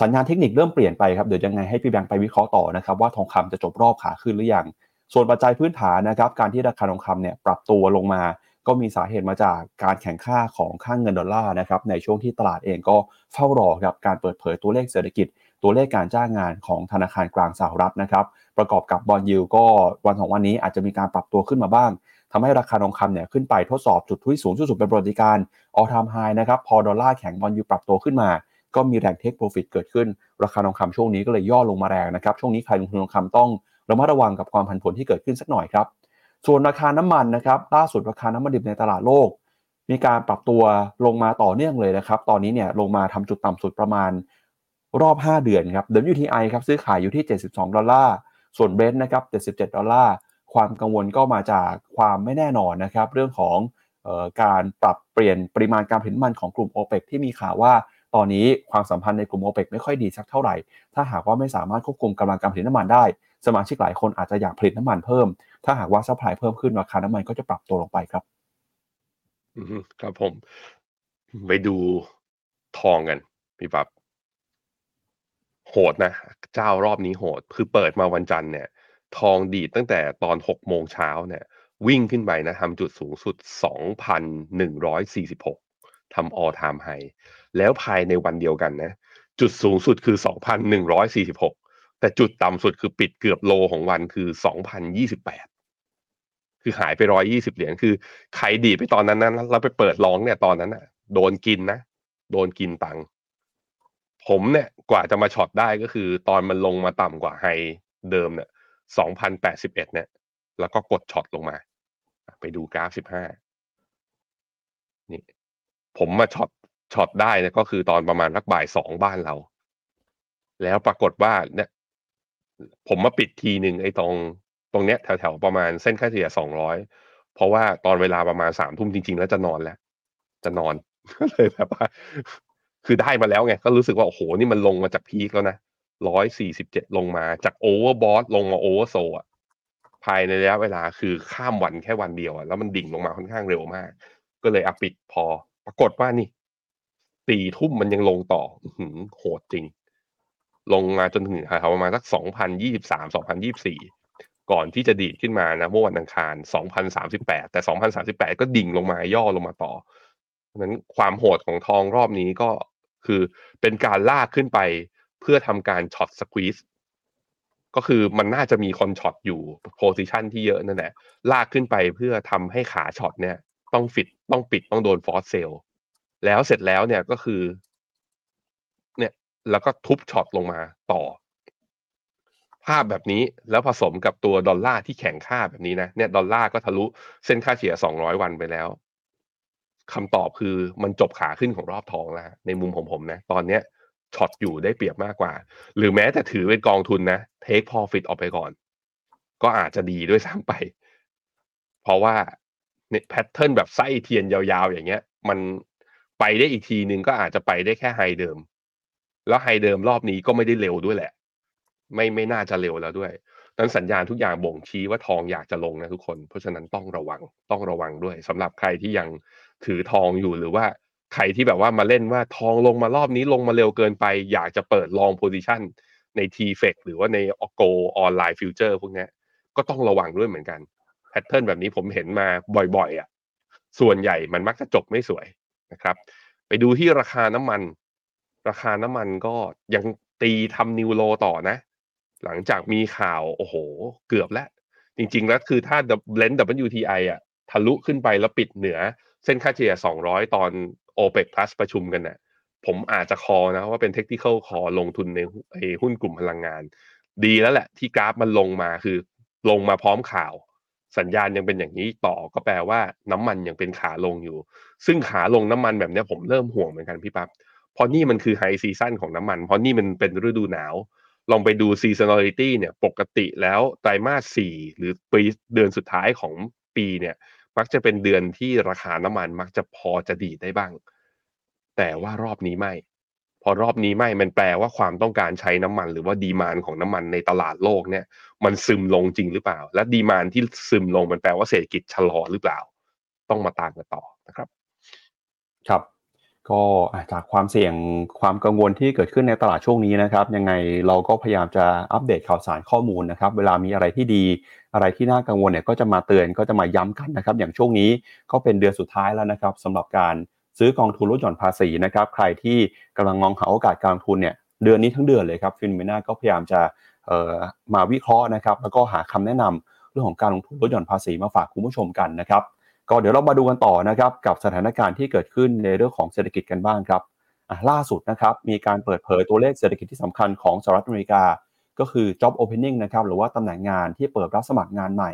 สัญญาณเทคนิคเริ่มเปลี่ยนไปครับเดี๋ยวยังไงให้พี่แบงค์ไปวิเคราะห์ต่อนะครับว่าทองคำจะจบรอบขาขึ้นหรือยังส่วนปัจจัยพื้นฐานนะครับการที่ราคาทองคำเนี่ยปรับตัวลงมา ก็มีสาเหตุมาจากการแข่งค่าของค่างเงินดอลลาร์นะครับในช่วงที่ตลาดเองก็เฝ้ารอครับการเปิดเผยตัวเลขเศรษฐกิจ ตัวเลขการจ้างงานของธนาคารกลางสหรัฐนะครับ ประกอบกับบอลยูก็วันสองวันนี้อาจจะมีการปรับตัวขึ้นมาบ้างทำให้ราคาทองคำเนี่ยขึ้นไปทดสอบจุดที่สูงสุดเป็นประวัติการall time high นะครับพอดอลลาร์แข็ง bond yield ปรับตัวขึ้นมา ก็มีแรง take profit เกิดขึ้น ราคาทองคำช่วงนี้ก็เลยย่อลงมาแรงนะครับช่วงนี้ใครลงทุนทองคำต้องระมัดระวังกับความผันผวนที่เกิดขึ้นสักหน่อยครับส่วนราคาน้ำมันนะครับล่าสุดราคาน้ำมันดิบในตลาดโลก มีการปรับตัวลงมาต่อเนื่องเลยนะครับ ตอนนี้เนี่ยลงมาทำจุดต่ำสุดประมาณ รอบ 5 เดือนครับ WTI ครับซื้อขายอยู่ที่ 72 ดอลลาร์ ส่วนเบรนท์นะครับ 77 ดอลลาร์ ความกังวลก็มาจากความไม่แน่นอนนะครับ เรื่องของออการปรับเปลี่ยนปริมาณการผลิตน้ำมันของกลุ่ม o p e ปที่มีข่าวว่าตอนนี้ความสัมพันธ์ในกลุ่ม o p e ปไม่ค่อยดีสักเท่าไหร่ ถ้าหากว่าไม่สามารถควบคุมกำลังการผลิตน้ำมันได้ สมาชิกหลายคนอาจจะอยากผลิตน้ำมันเพิ่ม ถ้าหากว่า supply เพิ่มขึ้นราคาน้ำมันก็จะปรับตัวลงไปครับครับผม ไปดูทองกันพี่ปับ โหดนะ เจ้ารอบนี้โหด คือเปิดมาวันจันทร์เนี่ย ทองดีดตั้งแต่ตอนหกโมงเช้าเนี่ย วิ่งขึ้นไปนะทำจุดสูงสุดสองพันหนึ่งร้อยสี่สิบหกทำออทามไฮแล้วภายในวันเดียวกันนะ จุดสูงสุดคือสองพันหนึ่งร้อยสี่สิบหกแต่จุดต่ำสุดคือปิดเกือบโลของวันคือสองพันยี่สิบแปดคือหายไปร้อยยี่สิบเหรียญคือใครดีไปตอนนั้นนั้นเราไปเปิดร้องเนี่ยตอนนั้นอะโดนกินนะ โดนกินตังค์ ผมเนี่ยกว่าจะมา short ได้ก็คือ ตอนมันลงมาต่ำกว่า high เดิมเนี่ยสองพันแปดสิบเอ็ดเนี่ย แล้วก็กด short ลงมา ไปดูกราฟสิบห้านี่ผมมา short short ได้เนี่ยก็คือตอนประมาณสักบ่ายสองบ้านเรา แล้วปรากฏว่าเนี่ยผมมาปิดทีหนึ่งไอ้ตรงตรงเนี้ยแถวๆประมาณเส้นค่าเฉลี่ยสองร้อยเพราะว่าตอนเวลาประมาณสามทุ่มจริง ๆ แล้วจะนอนแล้ว จะนอนเลยแบบว่า คือได้มาแล้วไง ก็รู้สึกว่า โอ้โห นี่มันลงมาจาก peak แล้วนะร้อยสี่สิบเจ็ดลงมาจาก overbought ลงมา oversold อะภายในระยะเวลาคือข้ามวันแค่วันเดียวอะแล้วมันดิ่งลงมาค่อนข้างเร็วมาก ก็เลยอปิดพอ ปรากฏว่านี่ตีทุ่มมันยังลงต่อหืโหดจริง ลงมาจนถึงประมาณสักสองพันยี่สิบสามสองพันยี่สิบสี่ก่อนที่จะดีดขึ้นมานะเมื่อวันอังคารสองพันสามสิบแปดแต่สองพันสามสิบแปดก็ดิ่งลงมาย่อลงมาต่อ เพราะนั้นความโหดของทองรอบนี้ก็คือเป็นการลากขึ้นไปเพื่อทำการ short squeeze ก็คือมันน่าจะมีคน short อยู่ position ที่เยอะนั่นแหละลากขึ้นไปเพื่อทำให้ขา short เนี่ย ต้องฟิตต้องปิดต้องโดน force sell แล้วเสร็จแล้วเนี่ยก็คือ เนี่ย แล้วก็ทุบ short ลงมาต่อ ภาพแบบนี้แล้วผสมกับตัวดอลลาร์ที่แข็งค่าแบบนี้นะเนี่ยดอลลาร์ก็ทะลุเส้นค่าเฉลี่ย200 วันไปแล้ว คำตอบคือมันจบขาขึ้นของรอบทองแล้วในมุมของผมนะ ตอนเนี้ย short อยู่ได้เปรียบมากกว่า หรือแม้แต่ถือเป็นกองทุนนะ take profit ออกไปก่อน ก็อาจจะดีด้วยซ้ำไป เพราะว่าเนี่ย pattern แบบไส้เทียนยาวๆ อย่างเงี้ย มันไปได้อีกทีนึงก็อาจจะไปได้แค่ high เดิม แล้ว high เดิมรอบนี้ก็ไม่ได้เร็วด้วยแหละ ไม่ไม่น่าจะเร็วแล้วด้วยนั้นสัญญาณทุกอย่างบ่งชี้ว่าทองอยากจะลงนะทุกคน เพราะฉะนั้นต้องระวังต้องระวังด้วยสำหรับใครที่ยัง ถือทองอยู่หรือว่าใครที่แบบว่ามาเล่นว่าทองลงมารอบนี้ลงมาเร็วเกินไป อยากจะเปิด long position ใน t f e c หรือว่าใน Gold Online Futures พวกนี้ก็ต้องระวังด้วยเหมือนกัน pattern แบบนี้ผมเห็นมาบ่อยๆอะส่วนใหญ่มันมักจะจบไม่สวยนะครับ ไปดูที่ราคาน้ำมัน ราคาน้ำมันก็ยังตีทำ new low ต่อนะ หลังจากมีข่าวโอ้โห เกือบแล้ว จริงๆแล้วคือถ้าเลน WTI อะทะลุขึ้นไปแล้วปิดเหนือ เส้นค่าเฉลี่ย 200 ตอน OPEC Plus ประชุมกันเนี่ยผมอาจจะ call นะว่าเป็น technical call ลงทุนในหุ้นกลุ่มพลังงาน ดีแล้วแหละ ที่กราฟมันลงมาคือลงมาพร้อมข่าว สัญญาณยังเป็นอย่างนี้ต่อก็แปลว่าน้ำมันยังเป็นขาลงอยู่ ซึ่งขาลงน้ำมันแบบนี้ผมเริ่มห่วงเหมือนกันพี่ปับ๊บเพราะนี่มันคือ high season ของน้ำมัน เพราะนี่มันเป็นฤดูหนาว ลองไปดู seasonality เนี่ยปกติแล้วไตรมาสสี่หรือปีเดือนสุดท้ายของปีเนี่ย มักจะเป็นเดือนที่ราคาน้ำมันมักจะพอจะดีได้บ้าง แต่ว่ารอบนี้ไม่ พอรอบนี้ไม่มันแปลว่าความต้องการใช้น้ำมัน หรือว่า demand ของน้ำมันในตลาดโลกเนี่ย มันซึมลงจริงหรือเปล่า และ demand ที่ซึมลงมันแปลว่าเศรษฐกิจชะลอหรือเปล่า ต้องมาตามกันต่อนะครับ ครับก็จากความเสี่ยงความกังวลที่เกิดขึ้นในตลาดช่วงนี้นะครับ ยังไงเราก็พยายามจะอัปเดตข่าวสารข้อมูลนะครับ เวลามีอะไรที่ดี อะไรที่น่ากังวลเนี่ยก็จะมาเตือนก็จะมาย้ำกันนะครับ อย่างช่วงนี้ก็เป็นเดือนสุดท้ายแล้วนะครับสำหรับการซื้อกองทุนลดหย่อนภาษีนะครับ ใครที่กำลังมองหาโอกาสการลงทุนเนี่ยเดือนนี้ทั้งเดือนเลยครับฟินเมนาก็พยายามจะมาวิเคราะห์นะครับ แล้วก็หาคำแนะนำเรื่องของการลงทุนลดหย่อนภาษีมาฝากคุณผู้ชมกันนะครับ ก็เดี๋ยวเรามาดูกันต่อนะครับกับสถานการณ์ที่เกิดขึ้นในเรื่องของเศรษฐกิจกันบ้างครับล่าสุดนะครับมีการเปิดเผยตัวเลขเศรษฐกิจที่สำคัญของสหรัฐอเมริกา ก็คือ job opening นะครับหรือว่าตำแหน่งงานที่เปิดรับสมัครงานใหม่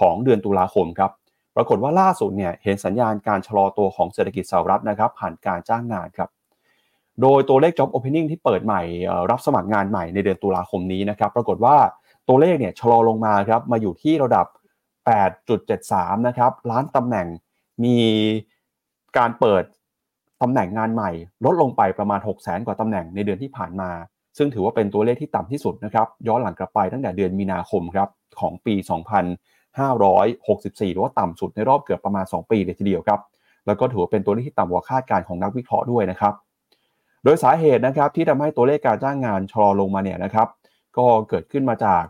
ของเดือนตุลาคมครับปรากฏว่าล่าสุดเนี่ยเห็นสัญญาณการชะลอตัวของเศรษฐกิจสหรัฐนะครับผ่านการจ้างงานครับโดยตัวเลข job opening ที่เปิดใหม่รับสมัครงานใหม่ในเดือนตุลาคมนี้นะครับปรากฏว่าตัวเลขเนี่ยชะลอลงมาครับมาอยู่ที่ระดับ 8.73 นะครับล้านตำแหน่งมีการเปิดตำแหน่งงานใหม่ ลดลงไปประมาณ 6 0 0 0 0กว่าตำแหน่งในเดือนที่ผ่านมา ซึ่งถือว่าเป็นตัวเลขที่ต่ำที่สุดนะครับย้อนหลังกลับไปตั้งแต่เดือนมีนาคมครับของปี 2564 หรือว่าต่ำสุดในรอบเกือบประมาณ 2 ปีเลยทีเดียวครับแล้วก็ถือว่าเป็นตัวเลขที่ต่ำกว่าคาดการณ์ของนักวิเคราะห์ด้วยนะครับ โดยสาเหตุนะครับที่ทำให้ตัวเลขการจ้างงานชะลอลงมาเนี่ยนะครับ ก็เกิดขึ้นมาจาก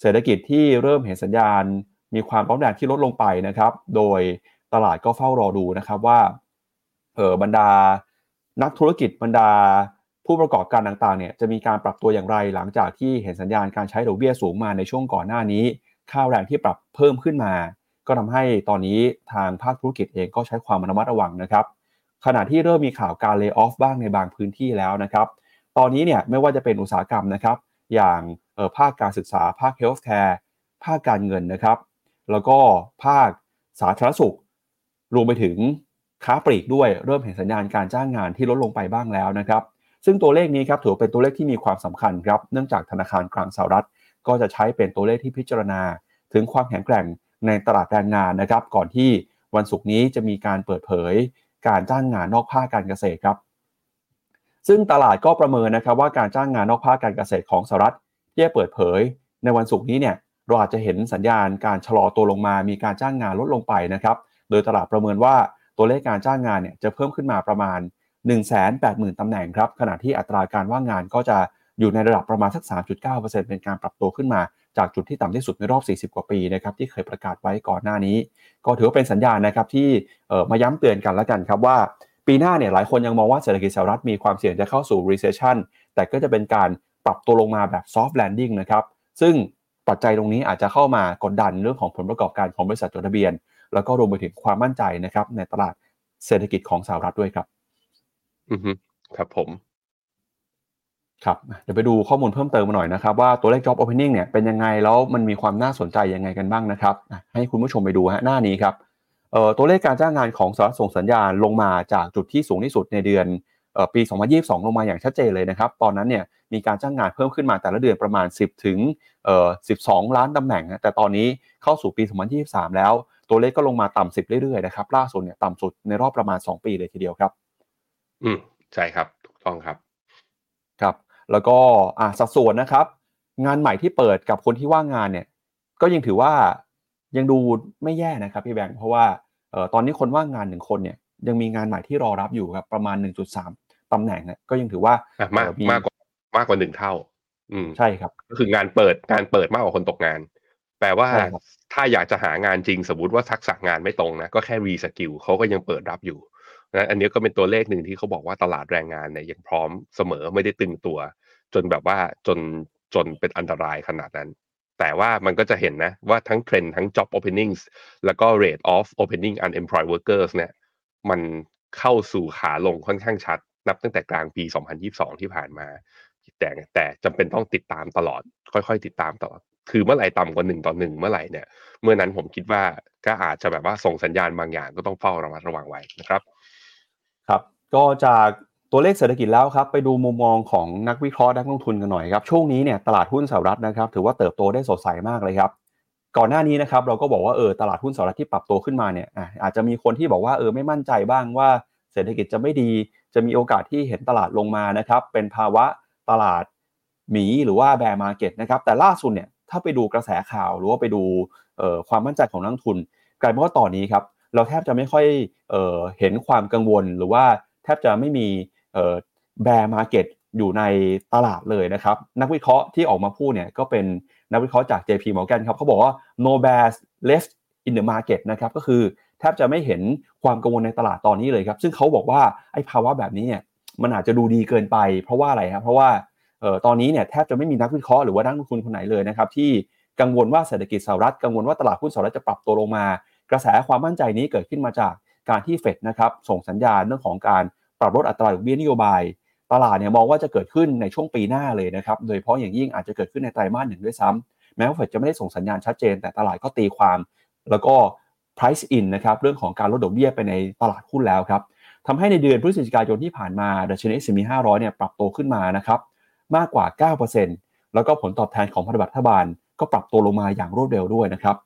เศรษฐกิจที่เริ่มเห็นสัญญาณ มีความร้อนแรงที่ลดลงไปนะครับ โดยตลาดก็เฝ้ารอดูนะครับว่าบรรดานักธุรกิจบรรดา ผู้ประกอบการต่างๆเนี่ยจะมีการปรับตัวอย่างไรหลังจากที่เห็นสัญญาณการใช้ดอกเบี้ยสูงมาในช่วงก่อนหน้านี้ ค่าแรงที่ปรับเพิ่มขึ้นมา ก็ทำให้ตอนนี้ทางภาคธุรกิจเองก็ใช้ความระมัดระวังนะครับขณะที่เริ่มมีข่าวการ layoff บ้างในบางพื้นที่แล้วนะครับ ตอนนี้เนี่ยไม่ว่าจะเป็นอุตสาหกรรมนะครับ อย่างภาคการศึกษา ภาค healthcare ภาคการเงินนะครับ แล้วก็ภาคสาธารณสุข รวมไปถึงค้าปลีกด้วย เริ่มเห็นสัญญาณการจ้างงานที่ลดลงไปบ้างแล้วนะครับ ซึ่งตัวเลขนี้ครับถือเป็นตัวเลขที่มีความสำคัญครับเนื่องจากธนาคารกลางสหรัฐ ก็จะใช้เป็นตัวเลขที่พิจารณา ถึงความแข็งแกร่งในตลาดแรงงานนะครับ ก่อนที่วันศุกร์นี้จะมีการเปิดเผย การจ้างงานนอกภาคการเกษตรครับ ซึ่งตลาดก็ประเมินนะครับว่าการจ้างงานนอกภาคการเกษตรของสหรัฐที่เปิดเผย ในวันศุกร์นี้เนี่ยเราอาจจะเห็นสัญญาณการชะลอตัวลงมา มีการจ้างงานลดลงไปนะครับ โดยตลาดประเมินว่าตัวเลขการจ้างงานเนี่ยจะเพิ่มขึ้นมาประมาณ 180,000 ตำแหน่งครับ ขณะที่อัตราการว่างงานก็จะอยู่ในระดับประมาณสัก 3.9%เป็นการปรับตัวขึ้นมา จากจุดที่ต่ำที่สุดในรอบ 40 กว่าปีนะครับที่เคยประกาศไว้ก่อนหน้านี้ ก็ถือว่าเป็นสัญญาณนะครับที่มาย้ำเตือนกันแล้วกันครับว่า ปีหน้าเนี่ยหลายคนยังมองว่าเศรษฐกิจสหรัฐมีความเสี่ยงจะเข้าสู่ recession แต่ก็จะเป็นการปรับตัวลงมาแบบ soft landing นะครับซึ่งปัจจัยตรงนี้อาจจะเข้ามากดดันเรื่องของผลประกอบการของบริษัทจดทะเบียน แล้วก็รวมไปถึงความมั่นใจนะครับในตลาดเศรษฐกิจของสหรัฐด้วยครับ อือฮึครับผม ครับ เดี๋ยวไปดูข้อมูลเพิ่มเติมมาหน่อยนะครับว่าตัวเลข job opening เนี่ยเป็นยังไงแล้วมันมีความน่าสนใจยังไงกันบ้างนะครับ ให้คุณผู้ชมไปดูฮะหน้านี้ครับเอ่อตัวเลขการจ้างงานของสหรัฐส่งสัญญาณลงมาจากจุดที่สูงที่สุดในเดือนเอ่อปี 2022 ลงมาอย่างชัดเจนเลยนะครับ ตอนนั้นเนี่ยมีการจ้างงานเพิ่มขึ้นมาแต่ละเดือนประมาณ 10 ถึงเอ่อ12 ล้านตำแหน่ง แต่ตอนนี้เข้าสู่ปี 2023 แล้ว ตัวเลขก็ลงมาต่ำ10 เรื่อยๆ นะครับ ล่าสุดเนี่ยต่ำสุดในรอบประมาณ 2 ปีเลยทีเดียวครับ อืมใช่ครับ ถูกต้องครับ ครับ แล้วก็อ่าสัดส่วนนะครับ งานใหม่ที่เปิดกับคนที่ว่างงานเนี่ย ก็ยังถือว่ายังดูไม่แย่นะครับพี่แบงค์เพราะว่าเอ่อตอนนี้คนว่างงานหนึ่งคนเนี่ยยังมีงานใหม่ที่รอรับอยู่ครับประมาณ 1.3ตำแหน่งเนี่ยก็ยังถือว่าอะมากเอ่อมากกว่ามากกว่าหนึ่งเท่า อืมใช่ครับ ก็คืองานเปิดงานเปิดมากกว่าคนตกงาน แปลว่าใช่ครับถ้าอยากจะหางานจริงสมมติว่าทักษะงานไม่ตรงนะก็แค่รีสกิลเขาก็ยังเปิดรับอยู่ นะอันนี้ก็เป็นตัวเลขหนึ่งที่เขาบอกว่าตลาดแรงงานเนี่ยยังพร้อมเสมอไม่ได้ตึงตัว จนแบบว่าจนจนเป็นอันตรายขนาดนั้น แต่ว่ามันก็จะเห็นนะว่าทั้งเทรนด์ทั้ง job openings แล้วก็ rate of opening unemployed workers เนี่ยมันเข้าสู่ขาลงค่อนข้างชัด นับตั้งแต่กลางปี 2022 ที่ผ่านมา แต่แต่จำเป็นต้องติดตามตลอด ค่อยๆ ติดตามตลอด คือเมื่อไหร่ต่ำกว่าหนึ่งต่อหนึ่งเมื่อไหร่เนี่ย เมื่อนั้นผมคิดว่าก็อาจจะแบบว่าส่งสัญญาณบางอย่างก็ต้องเฝ้าระมัดระวังไว้นะครับครับ ก็จากตัวเลขเศรษฐกิจแล้วครับไปดูมุมมองของนักวิเคราะห์นักลงทุนกันหน่อยครับช่วงนี้เนี่ยตลาดหุ้นสหรัฐนะครับถือว่าเติบโตได้สดใสมากเลยครับ ก่อนหน้านี้นะครับเราก็บอกว่าเออตลาดหุ้นสหรัฐที่ปรับตัวขึ้นมาเนี่ยอาจจะมีคนที่บอกว่าเออไม่มั่นใจบ้างว่า เศรษฐกิจจะไม่ดี จะมีโอกาสที่เห็นตลาดลงมานะครับเป็นภาวะตลาดหมีหรือว่า bear market นะครับแต่ล่าสุดเนี่ยถ้าไปดูกระแสข่าวหรือว่าไปดูออความมั่นใจของนักลงทุน กลายเป็นว่าตอนนี้ครับเราแทบจะไม่ค่อยเออเห็นความกังวลหรือว่า แทบจะไม่มีเออ bear market อยู่ในตลาดเลยนะครับ นักวิเคราะห์ที่ออกมาพูดเนี่ยก็เป็นนักวิเคราะห์จาก JP Morgan ครับเขาบอกว่า no bears left in the market นะครับก็คือแทบจะไม่เห็นความกังวลในตลาดตอนนี้เลยครับ ซึ่งเขาบอกว่าไอ้ภาวะแบบนี้เนี่ยมันอาจจะดูดีเกินไป เพราะว่าอะไรครับเพราะว่าเออตอนนี้เนี่ยแทบจะไม่มีนักวิเคราะห์หรือว่านักลงทุนคนไหนเลยนะครับที่กังวลว่าเศรษฐกิจสหรัฐกังวลว่าตลาดหุ้นสหรัฐจะปรับตัวลงมา กระแสความมั่นใจนี้เกิดขึ้นมาจาก การที่เฟดนะครับส่งสัญญาณเรื่องของการปรับลดอัตราดอกเบี้ยนโยบาย ตลาดเนี่ยมองว่าจะเกิดขึ้นในช่วงปีหน้าเลยนะครับโดยเฉพาะอย่างยิ่งอาจจะเกิดขึ้นในไตรมาสหนึ่งด้วยซ้ำแม้ว่าเฟดจะไม่ได้ส่งสัญญาณชัดเจน แต่ตลาดก็ตีความ แล้วก็ price in นะครับเรื่องของการลดดอกเบี้ยไปในตลาดหุ้นแล้วครับทำให้ในเดือนพฤศจิกายนที่ผ่านมาดัชนี S&P 500เนี่ยปรับตัวขึ้นมานะครับมากกว่า 9%แล้วก็ผลตอบแทนของพันธบัตรรัฐบาล ก็ปรับตัวลงมาอย่างรวดเร็วด้วยนะครับ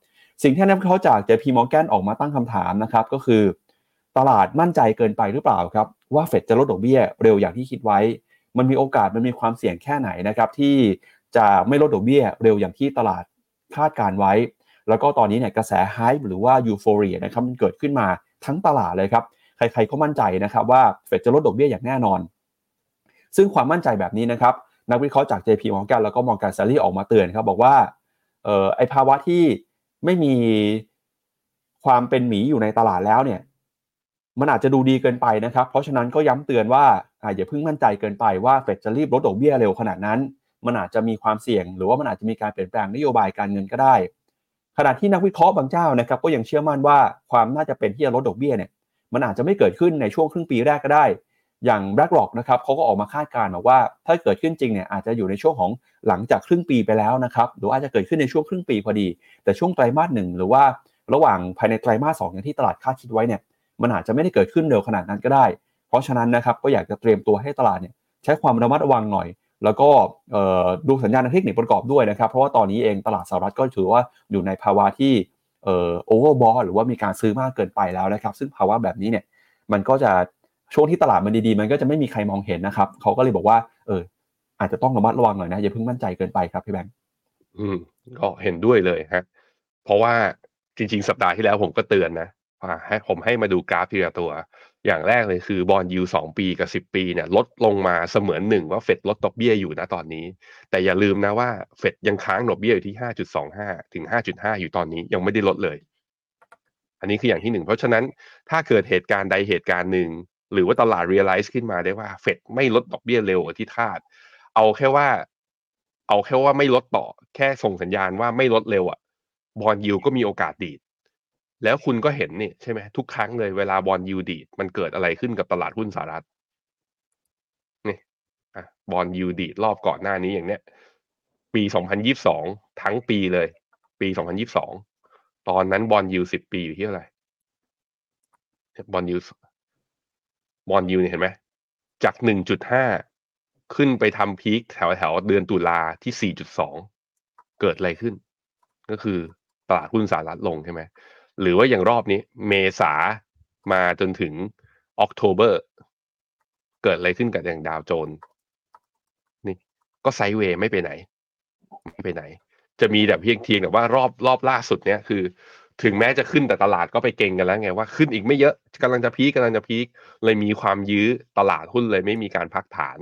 สิ่งที่นักวิเคราะห์จาก JP Morgan ออกมาตั้งคำถามนะครับก็คือ ตลาดมั่นใจเกินไปหรือเปล่าครับว่าเฟดจะลดดอกเบี้ยเร็วอย่างที่คิดไว้ มันมีโอกาสมันมีความเสี่ยงแค่ไหนนะครับที่จะไม่ลดดอกเบี้ยเร็วอย่างที่ตลาดคาดการไว้ แล้วก็ตอนนี้เนี่ยกระแสไฮป์หรือว่ายูโฟเรียนะครับมันเกิดขึ้นมาทั้งตลาดเลยครับใครๆก็มั่นใจนะครับว่าเฟดจะลดดอกเบี้ยอย่างแน่นอน ซึ่งความมั่นใจแบบนี้นะครับนักวิเคราะห์จาก JP Morgan แล้วก็ Morgan Stanley ออกมาเตือนครับบอกว่าเออไอภาวะที่ไม่มีความเป็นหมีอยู่ในตลาดแล้วเนี่ย มันอาจจะดูดีเกินไปนะครับ เพราะฉะนั้นก็ย้ำเตือนว่าออย่าเพิ่งมั่นใจเกินไปว่าเฟดจะรีบลดดอกเบี้ยเร็วขนาดนั้น มันอาจจะมีความเสี่ยง หรือว่ามันอาจจะมีการเปลี่ยนแปลงนโยบายการเงินก็ได้ ขณะที่นักวิเคราะห์บางเจ้านะครับก็ยังเชื่อมั่นว่าความน่าจะเป็นที่จะลดดอกเบี้ยเนี่ยมันอาจจะไม่เกิดขึ้นในช่วงครึ่งปีแรกก็ได้ อย่าง BlackRock นะครับเขาก็ออกมาคาดการณ์บอกว่า ถ้าเกิดขึ้นจริงเนี่ยอาจจะอยู่ในช่วงของหลังจากครึ่งปีไปแล้วนะครับหรืออาจจะเกิดขึ้นในช่วงครึ่งปีพอดี แต่ช่วงไตรมาสหนึ่งหรือว่าระหว่างภายในไตรมาสสองอย่างที่ตลาดคาดคิดไว้เนี่ย มันอาจจะไม่ได้เกิดขึ้นเร็วขนาดนั้นก็ได้ เพราะฉะนั้นนะครับก็อยากจะเตรียมตัวให้ตลาดเนี่ยใช้ความระมัดระวังหน่อย แล้วก็ดูสัญญาณเทคนิคประกอบด้วยนะครับ เพราะว่าตอนนี้เองตลาดสหรัฐก็ถือว่าอยู่ในภาวะที่โอเวอร์บอลหรือว่ามีการซื้อมากเกินไปแล้วนะครับ ซึ่งภาวะแบบนี้เนี่ยมันก็จะช่วงที่ตลาดมันดีๆ มันก็จะไม่มีใครมองเห็นนะครับเขาก็เลยบอกว่าเอออาจจะต้องระมัดระวังหน่อยนะอย่าเพิ่งมั่นใจเกินไปครับพี่แบงค์อืมก็เห็นด้วยเลยฮะเพราะว่าจริง ๆ สัปดาห์ที่แล้วผมก็เตือนนะ ให้ผมให้มาดูกราฟทีละตัว อย่างแรกเลยคือบอลยูสองปีกับสิบปีเนี่ยลดลงมาเสมือนหนึ่งว่าเฟดลดดอกเบี้ยอยู่นะตอนนี้ แต่อย่าลืมนะว่าเฟดยังค้างดอกเบี้ยอยู่ที่ห้าจุดสองห้าถึงห้าจุดห้าอยู่ตอนนี้ยังไม่ได้ลดเลย อันนี้คืออย่างที่หนึ่งเพราะฉะนั้นถ้าเกิดเหตุการณ์ใดเหตุการณ์หนึ่ง หรือว่าตลาด realize ขึ้นมาได้ว่าเฟดไม่ลดดอกเบี้ยเร็วกว่าที่คาด เอาแค่ว่า เอาแค่ว่าไม่ลดต่อ แค่ส่งสัญญาณว่าไม่ลดเร็วอะbond yield ก็มีโอกาสดีด แล้วคุณก็เห็นนี่ใช่ไหมทุกครั้งเลยเวลา bond yield ดีดมันเกิดอะไรขึ้นกับตลาดหุ้นสหรัฐนี่อะ bond yield ดีดรอบก่อนหน้านี้อย่างเนี้ย ปีสองพันยิบสองทั้งปีเลย ปีสองพันยิบสองตอนนั้น bond yield สิบปีอยู่ที่เท่าไหร่ bond yield bond yield เนี่ยเห็นไหมจากหนึ่งจุดห้าขึ้นไปทำ peak แถวแถวเดือนตุลาที่สี่จุดสองเกิดอะไรขึ้น ก็คือตลาดหุ้นสหรัฐลงใช่ไหม หรือว่าอย่างรอบนี้เมษามาจนถึงออกโทเบอร์เกิดอะไรขึ้นกับอย่างดาวโจนนี่ก็ไซเวย์ไม่ไปไหน ไม่ไปไหน จะมีแต่เพียงเทียงแต่ว่ารอบรอบล่าสุดเนี้ยคือ ถึงแม้จะขึ้นแต่ตลาดก็ไปเก่งกันแล้วไงว่าขึ้นอีกไม่เยอะกำลังจะพีกกำลังจะพีคเลยมีความยื้อตลาดหุ้นเลยไม่มีการพักฐาน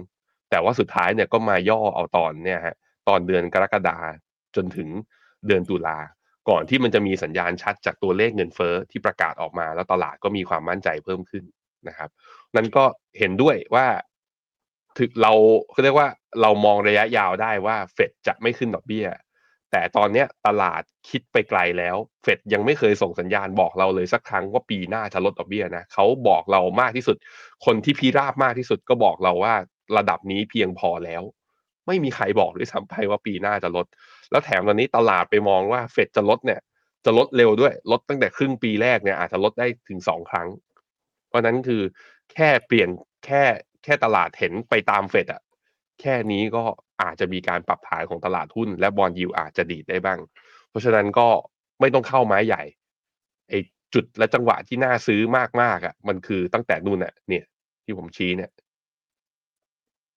แต่ว่าสุดท้ายเนี่ยก็มาย่อเอาตอนเนี่ยฮะตอนเดือนกรกฎาจนถึงเดือนตุลา ก่อนที่มันจะมีสัญญาณชัดจากตัวเลขเงินเฟอ้อที่ประกาศออกมา แล้วตลาดก็มีความมั่นใจเพิ่มขึ้นนะครับ นั้นก็เห็นด้วยว่าถึงเราเขาเรียกว่าเรามองระยะยาวได้ว่าเฟดจะไม่ขึ้นดอกเบี้ย แต่ตอนนี้ตลาดคิดไปไกลแล้ว เฟดยังไม่เคยส่งสัญญาณบอกเราเลยสักครั้งว่าปีหน้าจะลดดอกเบี้ยนะเขาบอกเรามากที่สุด คนที่พิราบมากที่สุดก็บอกเราว่าระดับนี้เพียงพอแล้ว ไม่มีใครบอกด้วยซ้ำไปว่าปีหน้าจะลด แล้วแถมตอนนี้ตลาดไปมองว่าเฟดจะลดเนี่ย จะลดเร็วด้วย ลดตั้งแต่ครึ่งปีแรกเนี่ยอาจจะลดได้ถึงสองครั้ง เพราะนั้นคือแค่เปลี่ยนแค่แค่ตลาดเห็นไปตามเฟดอะแค่นี้ก็อาจจะมีการปรับฐานของตลาดหุ้น และบอลยูอาจจะดีดได้บ้าง เพราะฉะนั้นก็ไม่ต้องเข้าไม้ใหญ่ไอจุดและจังหวะที่น่าซื้อมากๆอะ่ะ มันคือตั้งแต่นู่นอะเนี่ย ที่ผมชี้เนี่ย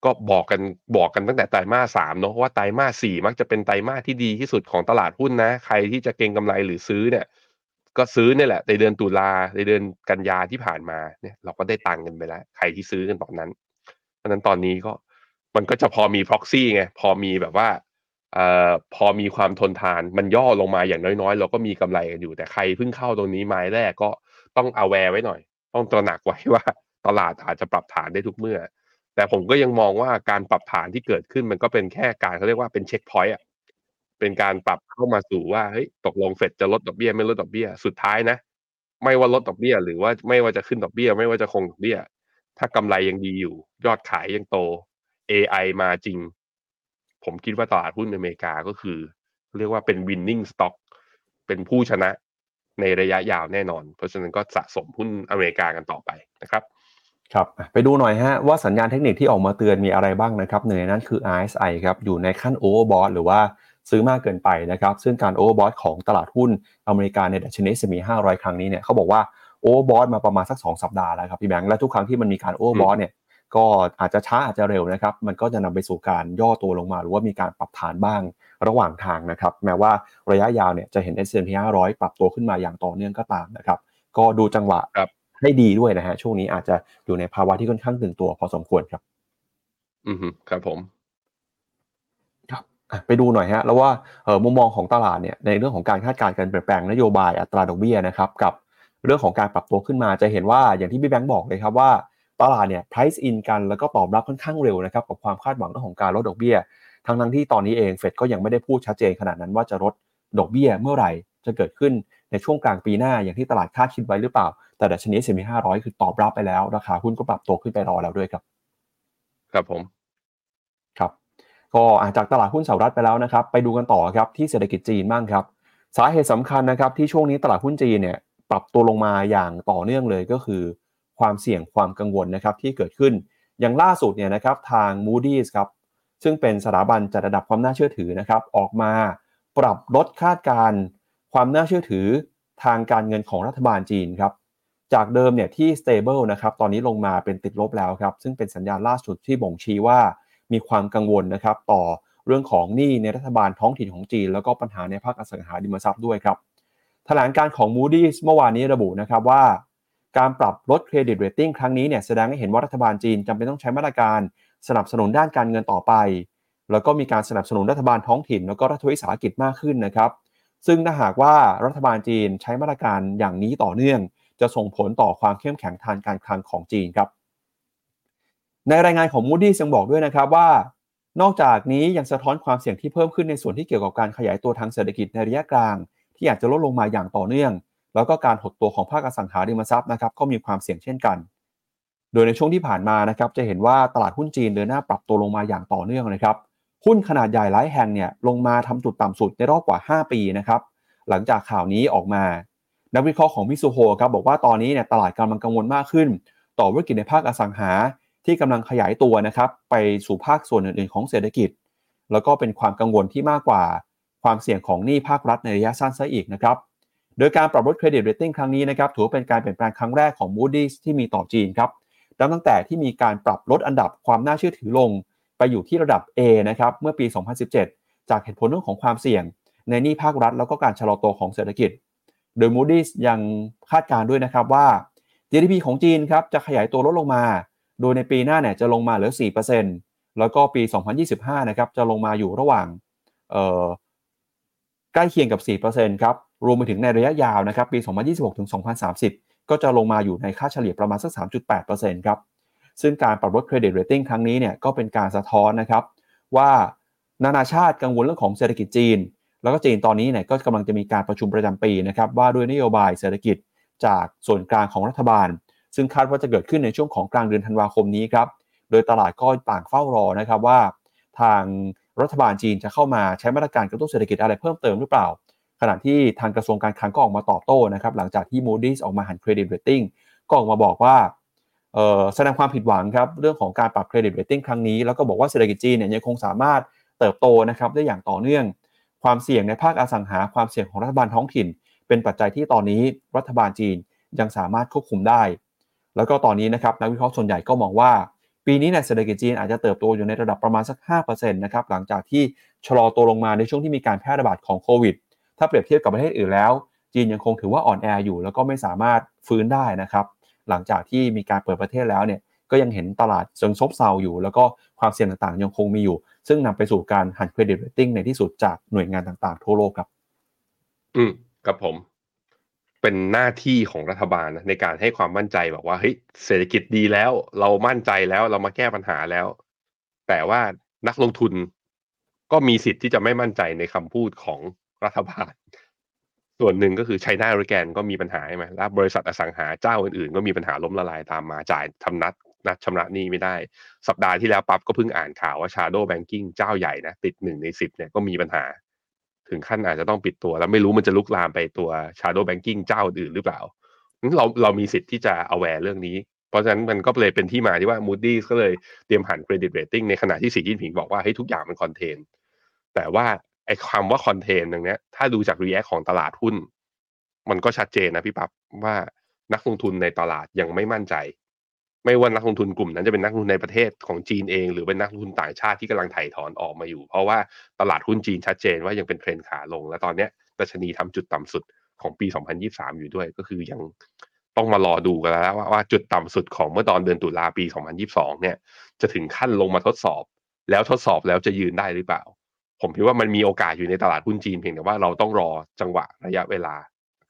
ก็บอกกันบอกกันตั้งแต่ไตรมาสสามเนาะว่าไตรมาสสี่มักจะเป็นไตรมาสที่ดีที่สุดของตลาดหุ้นนะ ใครที่จะเก็งกำไรหรือซื้อเนี่ย ก็ซื้อเนี่ยแหละในเดือนตุลาในเดือนกันยาที่ผ่านมาเนี่ย เราก็ได้ตังค์กันไปแล้ว ใครที่ซื้อกันตอนนั้นเพราะนั้นตอนนี้ก็มันก็จะพอมี proxy ไงพอมีแบบว่าเอ่อพอมีความทนทานมันย่อลงมาอย่างน้อยๆ เราก็มีกำไรกันอยู่แต่ใครเพิ่งเข้าตรงนี้ไม้แรกก็ต้อง aware ไว้หน่อย ต้องตระหนักไว้ว่า ตลาดอาจจะปรับฐานได้ทุกเมื่อ แต่ผมก็ยังมองว่าการปรับฐานที่เกิดขึ้นมันก็เป็นแค่การเขาเรียกว่าเป็น checkpoint อะเป็นการปรับเข้ามาสู่ว่าเฮ้ยตกลงเฟดจะลดดอกเบี้ยไม่ลดดอกเบี้ยสุดท้ายนะ ไม่ว่าลดดอกเบี้ย หรือว่าไม่ว่าจะขึ้นดอกเบี้ย ไม่ว่าจะคงดอกเบี้ย ถ้ากำไรยังดีอยู่ ยอดขายยังโต AI มาจริง ผมคิดว่าตลาดหุ้นอเมริกาก็คือ เรียกว่าเป็น winning stock เป็นผู้ชนะในระยะยาวแน่นอน เพราะฉะนั้นก็สะสมหุ้นอเมริกากันต่อไปนะครับ ครับไปดูหน่อยฮะว่าสัญญาณเทคนิคที่ออกมาเตือนมีอะไรบ้างนะครับหนึ่งในนั้นคือ RSI ครับอยู่ในขั้น overbought หรือว่าซื้อมากเกินไปนะครับ ซึ่งการ overbought ของตลาดหุ้นอเมริกาในดัชนี S&P 500 ครั้งนี้เนี่ยเขาบอกว่าoverbought มาประมาณสัก 2 สัปดาห์แล้วครับพี่แบงค์และทุกครั้งที่มันมีการ overbought เนี่ยก็อาจจะช้าอาจจะเร็วนะครับ มันก็จะนำไปสู่การย่อตัวลงมา หรือว่ามีการปรับฐานบ้างระหว่างทางนะครับ แม้ว่าระยะยาวเนี่ยจะเห็น S&P 500 ปรับตัวขึ้นมาอย่างต่อเนื่องก็ตามนะครับ ก็ดูจังหวะ ให้ดีด้วยนะฮะช่วงนี้อาจจะอยู่ในภาวะที่ค่อนข้างตึงตัวพอสมควรครับ อืมครับผมครับไปดูหน่อยฮะ แล้วว่าเออมุมมองของตลาดเนี่ยในเรื่องของการคาดการณ์การเปลี่ยนแปลงนโยบายอัตราดอกเบี้ยนะครับ กับเรื่องของการปรับตัวขึ้นมาจะเห็นว่าอย่างที่พี่แบงค์บอกเลยครับว่าตลาดเนี่ย price in กันแล้วก็ตอบรับค่อนข้างเร็วนะครับกับความคาดหวังเรื่องของการลดดอกเบี้ย ทั้งทั้งที่ตอนนี้เองเฟดก็ยังไม่ได้พูดชัดเจนขนาดนั้นว่าจะลดดอกเบี้ยเมื่อไหร่จะเกิดขึ้นในช่วงกลางปีหน้าอย่างที่ตลาดคาดคิดไว้หรือเปล่า แต่ดัชนี S&P 500 คือตอบรับไปแล้ว ราคาหุ้นก็ปรับตัวขึ้นไปรอแล้วด้วยครับ ครับผม ครับ ก็จากตลาดหุ้นสหรัฐไปแล้วนะครับ ไปดูกันต่อครับที่เศรษฐกิจจีนบ้างครับ สาเหตุสำคัญนะครับที่ช่วงนี้ตลาดหุ้นจีนเนี่ยปรับตัวลงมาอย่างต่อเนื่องเลยก็คือ ความเสี่ยงความกังวลนะครับที่เกิดขึ้น อย่างล่าสุดเนี่ยนะครับทาง Moody's ครับซึ่งเป็นสถาบันจัดระดับความน่าเชื่อถือนะครับ ออกมาปรับลดคาดการความน่าเชื่อถือทางการเงินของรัฐบาลจีนครับ จากเดิมเนี่ยที่ stable นะครับตอนนี้ลงมาเป็นติดลบแล้วครับซึ่งเป็นสัญญาณล่าสุดที่บ่งชี้ว่ามีความกังวลนะครับต่อเรื่องของหนี้ในรัฐบาลท้องถิ่นของจีน แล้วก็ปัญหาในภาคอสังหาริมทรัพย์ด้วยครับแถลงการของ Moody's เมื่อวานนี้ระบุนะครับว่า การปรับลดเครดิตเรตติ้งครั้งนี้เนี่ยแสดงให้เห็นว่ารัฐบาลจีนจำเป็นต้องใช้มาตรการสนับสนุนด้านการเงินต่อไป แล้วก็มีการสนับสนุนรัฐบาลท้องถิ่น แล้วก็รัฐวิสาหกิจมากขึ้นนะครับ ซึ่งถ้าหากว่ารัฐบาลจีนใช้มาตรการอย่างนี้ต่อเนื่อง จะส่งผลต่อความเข้มแข็งทางการคลังของจีนครับ ในรายงานของ Moody's ยังบอกด้วยนะครับว่า นอกจากนี้ยังสะท้อนความเสี่ยงที่เพิ่มขึ้นในส่วนที่เกี่ยวกับการขยายตัวทางเศรษฐกิจในระยะกลาง ที่อาจจะลดลงมาอย่างต่อเนื่อง แล้วก็การหดตัวของภาคอสังหาริมทรัพย์นะครับก็มีความเสี่ยงเช่นกัน โดยในช่วงที่ผ่านมานะครับจะเห็นว่าตลาดหุ้นจีนเดินหน้าปรับตัวลงมาอย่างต่อเนื่องนะครับหุ้นขนาดใหญ่หลายแห่งเนี่ยลงมาทำจุดต่ำสุดในรอบกว่า 5 ปีนะครับหลังจากข่าวนี้ออกมา นักวิเคราะห์ของมิซูโฮครับบอกว่าตอนนี้เนี่ยตลาดกำลังกังวลมากขึ้น ต่อธุรกิจในภาคอสังหาที่กำลังขยายตัวนะครับไปสู่ภาคส่วนอื่นๆของเศรษฐกิจ แล้วก็เป็นความกังวลที่มากกว่าความเสี่ยงของหนี้ภาครัฐในระยะสั้นซะอีกนะครับโดยการปรับลดเครดิตเรตติ้งครั้งนี้นะครับถือเป็นการเปลี่ยนแปลงครั้งแรกของ Moody's ที่มีต่อจีนครับนับตั้งแต่ที่มีการปรับลดอันดับความน่าเชื่อถือลง ไปอยู่ที่ระดับ A นะครับเมื่อปี 2017 จากเหตุผลเรื่องของความเสี่ยง ในหนี้ภาครัฐ แล้วก็การชะลอตัวของเศรษฐกิจ โดย Moody's ยังคาดการณ์ด้วยนะครับว่า GDP ของจีนครับจะขยายตัวลดลงมา โดยในปีหน้าเนี่ยจะลงมาเหลือ 4%แล้วก็ปี 2025 นะครับจะลงมาอยู่ระหว่างใกล้เคียงกับ 4%ครับ รวมไปถึงในระยะยาวนะครับ ปี 2026 ถึง 2030 ก็จะลงมาอยู่ในค่าเฉลี่ยประมาณสัก 3.8%ครับ ซึ่งการปรับลดเครดิตเรตติ้งครั้งนี้เนี่ยก็เป็นการสะท้อนนะครับว่านานาชาติกังวลเรื่องของเศรษฐกิจจีน แล้วก็จีนตอนนี้เนี่ยก็กำลังจะมีการประชุมประจำปีนะครับว่าด้วยนโยบายเศรษฐกิจจากส่วนกลางของรัฐบาล ซึ่งคาดว่าจะเกิดขึ้นในช่วงของกลางเดือนธันวาคมนี้ครับโดยตลาดก็ต่างเฝ้ารอนะครับว่า ทางรัฐบาลจีนจะเข้ามาใช้มาตรการกระตุ้นเศรษฐกิจอะไรเพิ่มเติมหรือเปล่า ขณะที่ทางกระทรวงการคลังก็ออกมาตอบโต้นะครับหลังจากที่ Moody's ออกมาหั่นเครดิตเรตติ้งก็ออกมาบอกว่าแสดงความผิดหวังครับเรื่องของการปรับเครดิตเรตติ้งครั้งนี้ แล้วก็บอกว่าเศรษฐกิจจีนเนี่ยยังคงสามารถเติบโตนะครับได้อย่างต่อเนื่อง ความเสี่ยงในภาคอสังหาความเสี่ยงของรัฐบาลท้องถิ่น เป็นปัจจัยที่ตอนนี้รัฐบาลจีนยังสามารถควบคุมได้ แล้วก็ตอนนี้นะครับนักวิเคราะห์ส่วนใหญ่ก็มองว่า ปีนี้ในเศรษฐกิจจีนอาจจะเติบโตอยู่ในระดับประมาณสัก 5%นะครับหลังจากที่ชะลอตัวลงมาในช่วงที่มีการแพร่ระบาดของโควิด ถ้าเปรียบเทียบกับประเทศอื่นแล้ว จีนยังคงถือว่าอ่อนแออยู่ แล้วก็ไม่สามารถฟื้นได้นะครับหลังจากที่มีการเปิดประเทศแล้วเนี่ยก็ยังเห็นตลาดยังซบเซาอยู่ แล้วก็ความเสี่ยงต่างๆ ยังคงมีอยู่ ซึ่งนำไปสู่การหั่นเครดิตเรตติ้งในที่สุดจากหน่วยงานต่างๆ ทั่วโลกครับ อืมครับผมเป็นหน้าที่ของรัฐบาลนะในการให้ความมั่นใจบอกว่าเฮ้ยเศรษฐกิจดีแล้ว เรามั่นใจแล้วเรามาแก้ปัญหาแล้ว แต่ว่านักลงทุนก็มีสิทธิ์ที่จะไม่มั่นใจในคำพูดของรัฐบาล ส่วนหนึ่งก็คือ China Evergrande ก็มีปัญหาใช่ไหมแล้วบริษัทอสังหาเจ้าอื่นๆ ก็มีปัญหาล้มละลายตามมาจ่ายตามนัด นัดชำระหนี้ไม่ได้ สัปดาห์ที่แล้วปั๊บก็เพิ่งอ่านข่าวว่า Shadow Banking เจ้าใหญ่นะติดหนึ่งในสิบเนี่ยก็มีปัญหา ถึงขั้นอาจจะต้องปิดตัว แล้วไม่รู้มันจะลุกลามไปตัว Shadow Banking เจ้าอื่นหรือเปล่าเราเรามีสิทธิ์ที่จะ aware เรื่องนี้ เพราะฉะนั้นมันก็เลยเป็นที่มาที่ว่า Moody's ก็เลยเตรียมหัน credit rating ในขณะที่สีจิ้นผิงบอกว่าให้ทุกอย่างมันคอนเทนแต่ว่าไอ้คำว่าคอนเทนตรงนี้ถ้าดูจาก react ของตลาดหุ้น มันก็ชัดเจนนะพี่ปั๊บว่านักลงทุนในตลาดยังไม่มั่นใจ ไม่ว่านักลงทุนกลุ่มนั้นจะเป็นนักลงทุนในประเทศของจีนเอง หรือเป็นนักลงทุนต่างชาติที่กำลังถ่ายถอนออกมาอยู่ เพราะว่าตลาดหุ้นจีนชัดเจนว่ายังเป็นเทรนขาลง และตอนนี้ดัชนีทำจุดต่ำสุดของปี 2023 อยู่ด้วยก็คือยังต้องมารอดูกันแล้วว่าว่าจุดต่ำสุดของเมื่อตอนเดือนตุลาปี 2022 เนี่ย จะถึงขั้นลงมาทดสอบ แล้วทดสอบแล้วจะยืนได้หรือเปล่า ผมคิดว่ามันมีโอกาสอยู่ในตลาดหุ้นจีนเพียงแต่ว่าเราต้องรอจังหวะระยะเวลา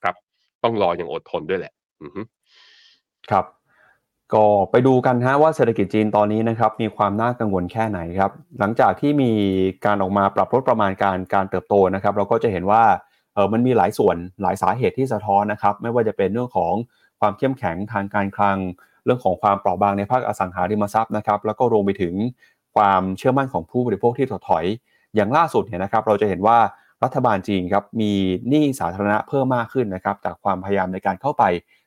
ครับ ต้องรออย่างอดทนด้วยแหละ อืครับ ก็ไปดูกันฮะว่าเศรษฐกิจจีนตอนนี้นะครับมีความน่ากังวลแค่ไหนครับหลังจากที่มีการออกมาปรับลดประมาณการการเติบโตนะครับ เราก็จะเห็นว่าเออมันมีหลายส่วนหลายสาเหตุที่สะท้อนนะครับ ไม่ว่าจะเป็นเรื่องของความเข้มแข็งทางการคลัง เรื่องของความเปราะบางในภาคอสังหาริมทรัพย์นะครับ แล้วก็รวมไปถึงความเชื่อมั่นของผู้บริโภคที่ถดถอย อย่างล่าสุดเนี่ยนะครับ เราจะเห็นว่า รัฐบาลจีนครับมีหนี้สาธารณะเพิ่มมากขึ้นนะครับจากความพยายามในการเข้าไป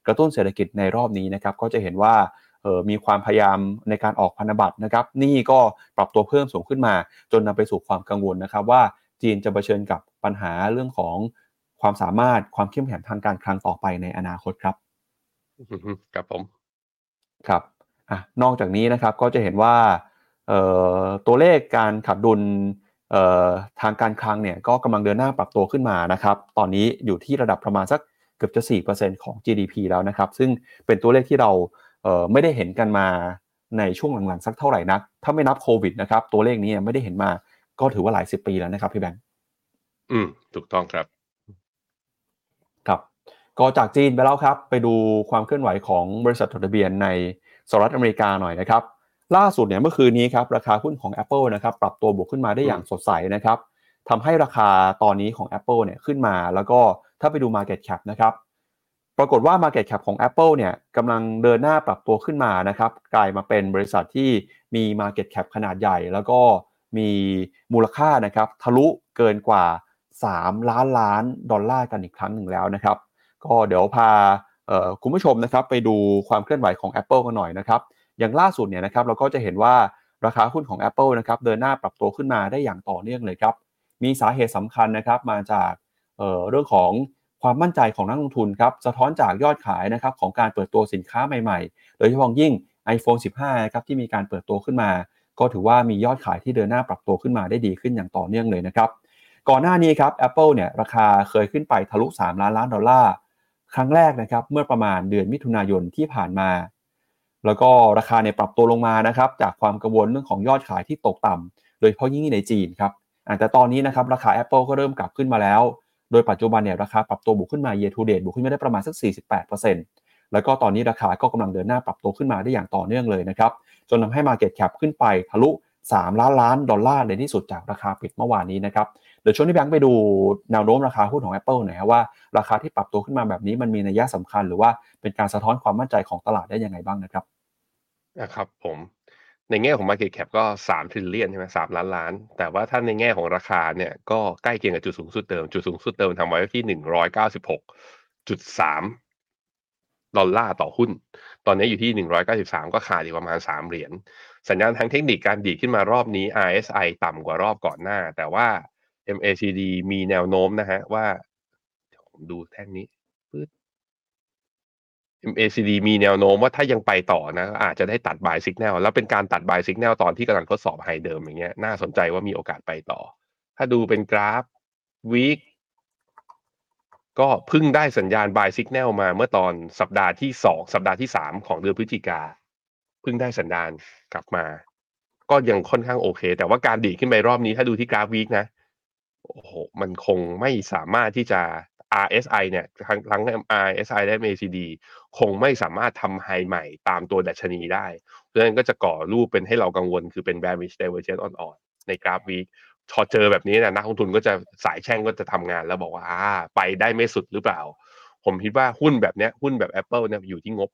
กระตุ้นเศรษฐกิจในรอบนี้นะครับก็จะเห็นว่าเออมีความพยายามในการออกพันธบัตรนะครับหนี้ก็ปรับตัวเพิ่มสูงขึ้นมา จนนำไปสู่ความกังวลนะครับ ว่าจีนจะเผชิญกับปัญหาเรื่องของความสามารถความเข้มแข็งทางการคลังต่อไปในอนาคตครับครับผมครับอะนอกจากนี้นะครับก็จะเห็นว่าตัวเลขการขัดดุล ทางการคลังเนี่ยก็กำลังเดินหน้าปรับตัวขึ้นมานะครับ ตอนนี้อยู่ที่ระดับประมาณสักเกือบจะ 4%ของ GDP แล้วนะครับ ซึ่งเป็นตัวเลขที่เราไม่ได้เห็นกันมาในช่วงหลังๆ สักเท่าไหร่นัก ถ้าไม่นับโควิดนะครับ ตัวเลขนี้ไม่ได้เห็นมาก็ถือว่าหลายสิบปีแล้วนะครับพี่แบงค์ อืม ถูกต้องครับ ครับ ก็จากจีนไปแล้วครับ ไปดูความเคลื่อนไหวของบริษัทจดทะเบียนในสหรัฐอเมริกาหน่อยนะครับ ล่าสุดเนี่ยเมื่อคืนนี้ครับราคาหุ้นของ Apple นะครับปรับตัวบวกขึ้นมาได้อย่างสดใสนะครับทำให้ราคาตอนนี้ของ Apple เนี่ยขึ้นมาแล้วก็ถ้าไปดู Market Cap นะครับปรากฏว่า Market Cap ของ Apple เนี่ยกำลังเดินหน้าปรับตัวขึ้นมานะครับกลายมาเป็นบริษัทที่มี Market Cap ขนาดใหญ่ แล้วก็มีมูลค่านะครับทะลุเกินกว่า 3 ล้านล้านดอลลาร์กันอีกครั้งหนึ่งแล้วนะครับก็เดี๋ยวพาคุณผู้ชมนะครับไปดูความเคลื่อนไหวของ Apple กันหน่อยนะครับ อย่างล่าสุดเนี่ยนะครับเราก็จะเห็นว่าราคาหุ้นของ Apple นะครับเดินหน้าปรับตัวขึ้นมาได้อย่างต่อเนื่องเลยครับ มีสาเหตุสำคัญนะครับมาจากเเรื่องของความมั่นใจของนักลงทุนครับสะท้อนจากยอดขายนะครับของการเปิดตัวสินค้าใหม่ๆ โดยเฉพาะยิ่ง iPhone 15นะครับที่มีการเปิดตัวขึ้นมา ก็ถือว่ามียอดขายที่เดินหน้าปรับตัวขึ้นมาได้ดีขึ้นอย่างต่อเนื่องเลยนะครับ ก่อนหน้านี้ครับ Apple เนี่ยราคาเคยขึ้นไปทะลุ 3 ล้านล้านดอลลาร์ครั้งแรกนะครับเมื่อประมาณเดือนมิถุนายนที่ผ่านมา แล้วก็ราคาเนี่ยปรับตัวลงมานะครับจากความกังวลเรื่องของยอดขายที่ตกต่ำโดยเฉพาะยิ่งในจีนครับแต่ตอนนี้นะครับราคา Apple ก็เริ่มกลับขึ้นมาแล้ว โดยปัจจุบันเนี่ยราคาปรับตัวบวกขึ้นมา year to date บวกขึ้นมาได้ประมาณสัก 48%แล้วก็ตอนนี้ราคาก็กำลังเดินหน้าปรับตัวขึ้นมาได้อย่างต่อเนื่องเลยนะครับจนทำให้ Market Cap ขึ้นไปทะลุ 3 ล้านล้านดอลลาร์ในที่สุดจากราคาปิดเมื่อวานนี้นะครับ เดี๋ยวช่วงที่แบงค์ไปดูแนวโน้มราคาหุ้นของ Apple หน่อยครับว่าราคาที่ปรับตัวขึ้นมาแบบนี้มันมีนัยยะสำคัญ หรือว่าเป็นการสะท้อนความมั่นใจของตลาดได้ยังไงบ้างนะครับนะครับผมในแง่ของ Market Cap ก็3 t r i l l i o n ใช่ไหมสามล้านล้าน แต่ว่าถ้าในแง่ของราคาเนี่ยก็ใกล้เคียงกับจุดสูงสุดเดิม จุดสูงสุดเดิมทำไว้ที่หนึ่งร้อยเก้าสิบหกจุดสามดอลลาร์ต่อหุ้น ตอนนี้อยู่ที่หนึ่งร้อยเก้าสิบสามก็ขาดอีกประมาณสามเหรียญ สัญญาณทางเทคนิคการดีดขึ้นมารอบนี้ RSI ต่ำกว่ารอบก่อนหน้า แต่ว่า MACD มีแนวโน้มนะฮะว่าผมดูแท่งนี้ปึ๊ด MACD มีแนวโน้มว่าถ้ายังไปต่อนะ อาจจะได้ตัด buy signal แล้วเป็นการตัด buy signal ตอนที่กำลังทดสอบ high เดิมอย่างเงี้ยน่าสนใจว่ามีโอกาสไปต่อ ถ้าดูเป็นกราฟ weekก็เพิ่งได้สัญญาณ buy signal มาเมื่อตอนสัปดาห์ที่สองสัปดาห์ที่สามของเดือนพฤศจิกาเพิ่งได้สัญญาณกลับมา ก็ยังค่อนข้างโอเค แต่ว่าการดีดขึ้นไปรอบนี้ถ้าดูที่กราฟ week นะ โอ้โหมันคงไม่สามารถที่จะ RSI เนี่ยทั้งทั้ง RSI และ MACD คงไม่สามารถทำ high ใหม่ตามตัวดัชนีได้ เพราะฉะนั้นก็จะก่อรูปเป็นให้เรากังวลคือเป็น bearish divergence อ่อนๆในกราฟ weekพอเจอแบบนี้นะนักลงทุนก็จะสายแช่งก็จะทำงานแล้วบอกว่าไปได้ไม่สุดหรือเปล่า ผมคิดว่าหุ้นแบบเนี้ยหุ้นแบบ Apple เนี่ยอยู่ที่งบ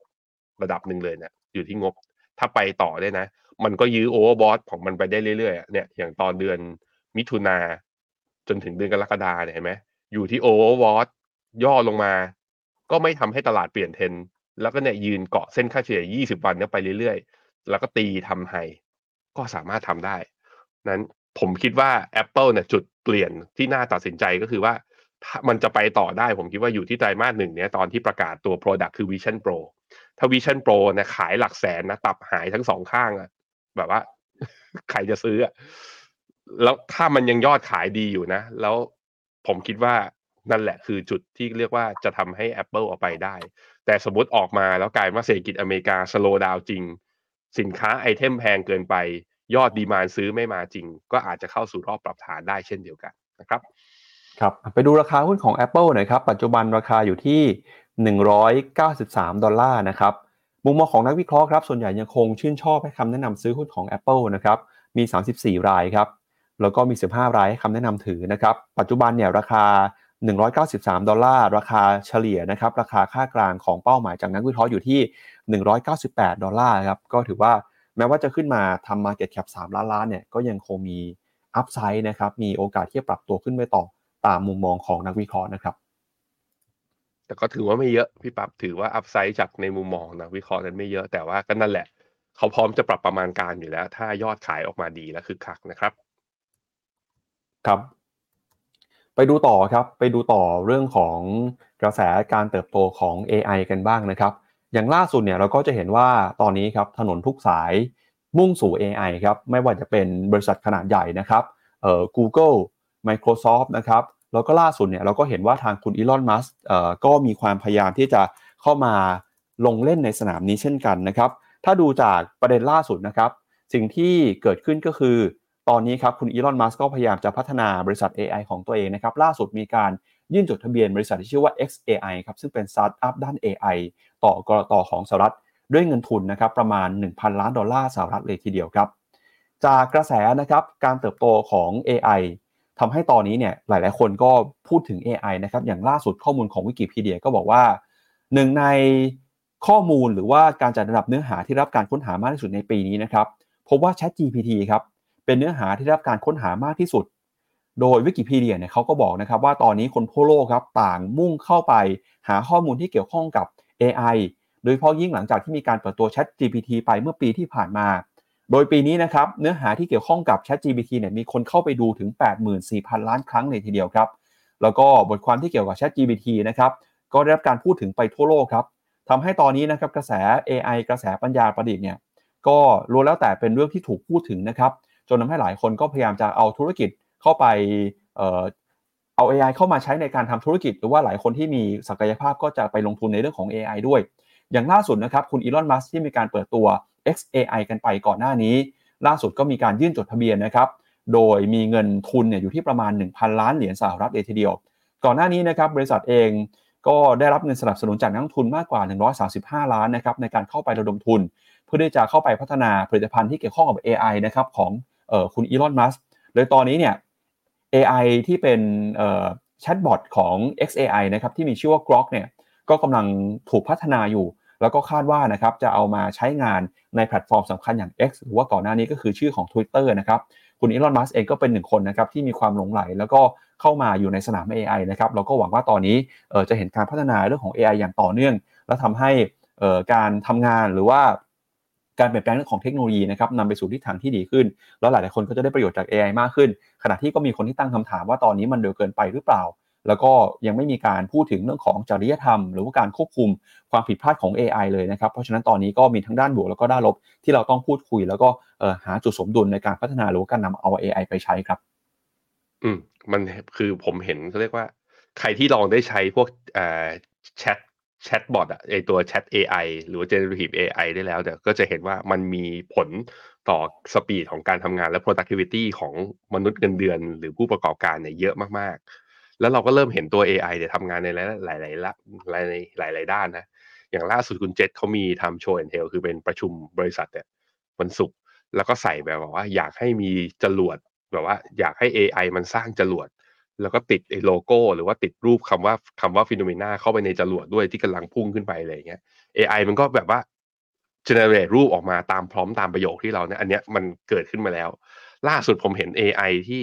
ระดับหนึ่งเลยเนี่ยอยู่ที่งบ ถ้าไปต่อได้นะ มันก็ยื้อ overbought ของมันไปได้เรื่อยๆเนี่ยอย่างตอนเดือนมิถุนา จนถึงเดือนกรกฎาเนี่ยเห็นไหมอยู่ที่ overbought ย่อลงมา ก็ไม่ทำให้ตลาดเปลี่ยนเทน แล้วก็เนี่ยยืนเกาะเส้นค่าเฉลี่ย 20 วันเนี่ยไปเรื่อยๆ แล้วก็ตีทำ highก็สามารถทำได้ นั้นผมคิดว่า Apple เนี่ยจุดเปลี่ยนที่น่าตัดสินใจก็คือว่ามันจะไปต่อได้ผมคิดว่าอยู่ที่ไตรมาสหนึ่งเนี่ยตอนที่ประกาศตัว Product คือ Vision Pro ถ้า Vision Pro เนี่ยขายหลักแสนนะตับหายทั้งสองข้างอะแบบว่า ใครจะซื้ออะ แล้วถ้ามันยังยอดขายดีอยู่นะ แล้วผมคิดว่านั่นแหละคือจุดที่เรียกว่าจะทำให้ Apple ออกไปได้ แต่สมมติออกมาแล้วกลายว่าเศรษฐกิจอเมริกาสโลดาวจริง สินค้า item แพงเกินไป ยอด demand ซื้อไม่มาจริง ก็อาจจะเข้าสู่รอบปรับฐานได้เช่นเดียวกันนะครับครับไปดูราคาหุ้นของ Apple หน่อยครับ ปัจจุบันราคาอยู่ที่ 193 ดอลลาร์นะครับมุมมองของนักวิเคราะห์ครับส่วนใหญ่ยังคงชื่นชอบให้คำแนะนำซื้อหุ้นของ Apple นะครับมี 34 รายครับ แล้วก็มี 15 รายให้คำแนะนำถือนะครับ ปัจจุบันเนี่ยราคา 193 ดอลลาร์ ราคาเฉลี่ยนะครับ ราคาค่ากลางของเป้าหมายจากนักวิเคราะห์อยู่ที่ 198 ดอลลาร์ครับ ก็ถือว่าแม้ว่าจะขึ้นมาทำ Market Cap 3 ล้านล้านเนี่ย ก็ยังคงมี upside นะครับ มีโอกาสที่จะปรับตัวขึ้นไปต่อตามมุมมองของนักวิเคราะห์นะครับ แต่ก็ถือว่าไม่เยอะ พี่ปับถือว่า upside จากในมุมมองนักวิเคราะห์นั้นไม่เยอะ แต่ว่าก็นั่นแหละ เขาพร้อมจะปรับประมาณการอยู่แล้ว ถ้ายอดขายออกมาดีและคึกคักนะครับ ครับ ไปดูต่อครับไปดูต่อเรื่องของกระแสการเติบโตของ AI กันบ้างนะครับ อย่างล่าสุดเนี่ยเราก็จะเห็นว่าตอนนี้ครับถนนทุกสายมุ่งสู่ AI ครับไม่ว่าจะเป็นบริษัทขนาดใหญ่นะครับเอ่อ Google Microsoft นะครับแล้วก็ล่าสุดเนี่ยเราก็เห็นว่าทางคุณอีลอนมัสเอ่อก็มีความพยายามที่จะเข้ามาลงเล่นในสนามนี้เช่นกันนะครับ ถ้าดูจากประเด็นล่าสุดนะครับ สิ่งที่เกิดขึ้นก็คือ ตอนนี้ครับคุณอีลอนมัสก์ก็พยายามจะพัฒนาบริษัท AI ของตัวเองนะครับล่าสุดมีการยื่นจดทะเบียนบริษัทที่ชื่อว่า XAI ครับซึ่งเป็นสตาร์ทอัพด้าน AI ต่อก.ล.ต.ของสหรัฐด้วยเงินทุนนะครับประมาณ 1,000 ล้านดอลลาร์สหรัฐเลยทีเดียวครับจากกระแสนะครับการเติบโตของ AI ทำให้ตอนนี้เนี่ยหลาย ๆ คนก็พูดถึง AI นะครับอย่างล่าสุดข้อมูลของวิกิพีเดียก็บอกว่าหนึ่งในข้อมูลหรือว่าการจัดอันดับเนื้อหาที่รับการค้นหามากที่สุดในปีนี้นะครับพบว่า ChatGPT ครับ เป็นเนื้อหาที่รับการค้นหามากที่สุด โดยวิกิพีเดียเนี่ยเขาก็บอกนะครับว่าตอนนี้คนทั่วโลกครับต่างมุ่งเข้าไปหาข้อมูลที่เกี่ยวข้องกับ AI โดยเฉพาะยิ่งหลังจากที่มีการเปิดตัว Chat GPT ไปเมื่อปีที่ผ่านมา โดยปีนี้นะครับเนื้อหาที่เกี่ยวข้องกับ Chat GPT เนี่ยมีคนเข้าไปดูถึง 84,000 ล้านครั้งเลยทีเดียวครับ แล้วก็บทความที่เกี่ยวกับ Chat GPT นะครับก็ได้รับการพูดถึงไปทั่วโลกครับทำให้ตอนนี้นะครับกระแส AI กระแสปัญญาประดิษฐ์เนี่ยก็รู้แล้วแต่เป็นเรื่องที่ถูกพูดถึงนะครับ จนทำให้หลายคนก็พยายามจะเอาธุรกิจเข้าไปเอา AI เข้ามาใช้ในการทำธุรกิจ หรือว่าหลายคนที่มีศักยภาพก็จะไปลงทุนในเรื่องของ AI ด้วย อย่างล่าสุดนะครับคุณอีลอนมัสที่มีการเปิดตัว XAI กันไปก่อนหน้านี้ ล่าสุดก็มีการยื่นจดทะเบียนนะครับ โดยมีเงินทุนเนี่ยอยู่ที่ประมาณ 1,000 ล้านเหรียญสหรัฐเลยทีเดียว ก่อนหน้านี้นะครับบริษัทเองก็ได้รับเงินสนับสนุนจากนักทุนมากกว่า 135 ล้านนะครับในการเข้าไประดมทุน เพื่อที่จะเข้าไปพัฒนาผลิตภัณฑ์ที่เกี่ยวข้องกับ AI นะครับของ คุณอีลอนมัสก์โดยตอนนี้เนี่ย AI ที่เป็นแชทบอทของ XAI นะครับที่มีชื่อว่า Grok เนี่ยก็กำลังถูกพัฒนาอยู่ แล้วก็คาดว่านะครับจะเอามาใช้งานในแพลตฟอร์มสำคัญอย่าง X หรือว่าก่อนหน้านี้ก็คือชื่อของ Twitter นะครับคุณอีลอนมัสก์เองก็เป็นหนึ่งคนนะครับที่มีความหลงใหล แล้วก็เข้ามาอยู่ในสนาม AI นะครับเราก็หวังว่าตอนนี้จะเห็นการพัฒนาเรื่องของ AI อย่างต่อเนื่อง และทำให้การทำงานหรือว่า การเปลี่ยนแปลงเรื่องของเทคโนโลยีนะครับนำไปสู่ทิศทางที่ดีขึ้น แล้วหลาย ๆ คนก็จะได้ประโยชน์จาก AI มากขึ้น ขณะที่ก็มีคนที่ตั้งคำถามว่าตอนนี้มันเร็วเกินไปหรือเปล่า แล้วก็ยังไม่มีการพูดถึงเรื่องของจริยธรรม หรือว่าการควบคุมความผิดพลาดของ AI เลยนะครับ เพราะฉะนั้นตอนนี้ก็มีทั้งด้านบวกแล้วก็ด้านลบที่เราต้องพูดคุย แล้วก็หาจุดสมดุลในการพัฒนาหรือว่าการนำเอา AI ไปใช้ครับ อืมมันคือผมเห็นเขาเรียกว่า ใครที่ลองได้ใช้พวกแชท แชทบอทอะไอ้ตัวแชท AI หรือว่า generative AI ได้แล้วเนี่ยก็จะเห็นว่ามันมีผลต่อ speed ของการทำงานและ productivity ของมนุษย์เงินเดือน หรือผู้ประกอบการเนี่ยเยอะมากๆ แล้วเราก็เริ่มเห็นตัว AI เนี่ยทำงานในหลายๆละหลายหลายหลายด้านนะ อย่างล่าสุดคุณเจษเขามีทำ show and tell คือเป็นประชุมบริษัทเนี่ยวันศุกร์แล้วก็ใส่แบบว่าอยากให้มีจรวดแบบว่าอยากให้ AI มันสร้างจรวด แล้วก็ติดไอ้โลโก้ หรือว่าติดรูปคำว่าคำว่า Finnomena เข้าไปในจรวดด้วยที่กำลังพุ่งขึ้นไปอะไรเงี้ย AI มันก็แบบว่า generate รูปออกมาตามพร้อมตามประโยคที่เราเนี่ยอันเนี้ยมันเกิดขึ้นมาแล้ว ล่าสุดผมเห็น AI ที่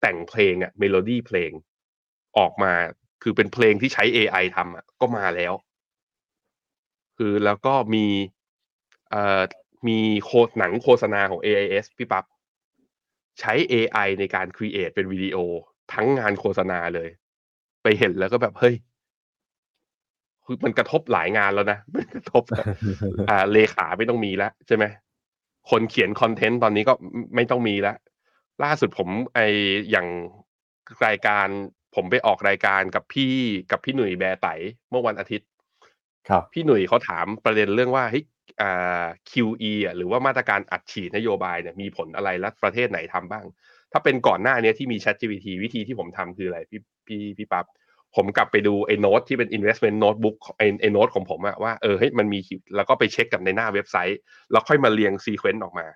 แต่งเพลงอะเมโลดี้เพลงออกมาคือเป็นเพลงที่ใช้ AI ทำอะก็มาแล้ว คือแล้วก็มีเอ่อมีโคหนังโฆษณาของ AIS พี่ปับ๊บใช้ AI ในการ create เป็นวิดีโอ ทั้งงานโฆษณาเลย ไปเห็นแล้วก็แบบเฮ้ยคือมันกระทบหลายงานแล้วนะมันกระทบอ่าเลขาไม่ต้องมีแล้วใช่ไหมคนเขียนคอนเทนต์ตอนนี้ก็ไม่ต้องมีแล้วล่าสุดผมไออย่างรายการ ผมไปออกรายการกับพี่กับพี่หนุ่ยแบร์ไตเมื่อวันอาทิตย์ ครับ พี่หนุ่ยเขาถามประเด็นเรื่องว่าเฮ้ยอ่า QE อะหรือว่ามาตรการอัดฉีดนโยบายเนี่ยมีผลอะไรและประเทศไหนทำบ้าง ถ้าเป็นก่อนหน้านี้ที่มี ChatGPT วิธีที่ผมทำคืออะไรพี่พี่พี่ปั๊บผมกลับไปดูไอ้โน้ตที่เป็น investment notebook ไอ้ไอ้โน้ตของผมอะว่าเออเฮ้ยมันมีแล้วก็ไปเช็คกับในหน้าเว็บไซต์ แล้วค่อยมาเรียง sequence ออกมา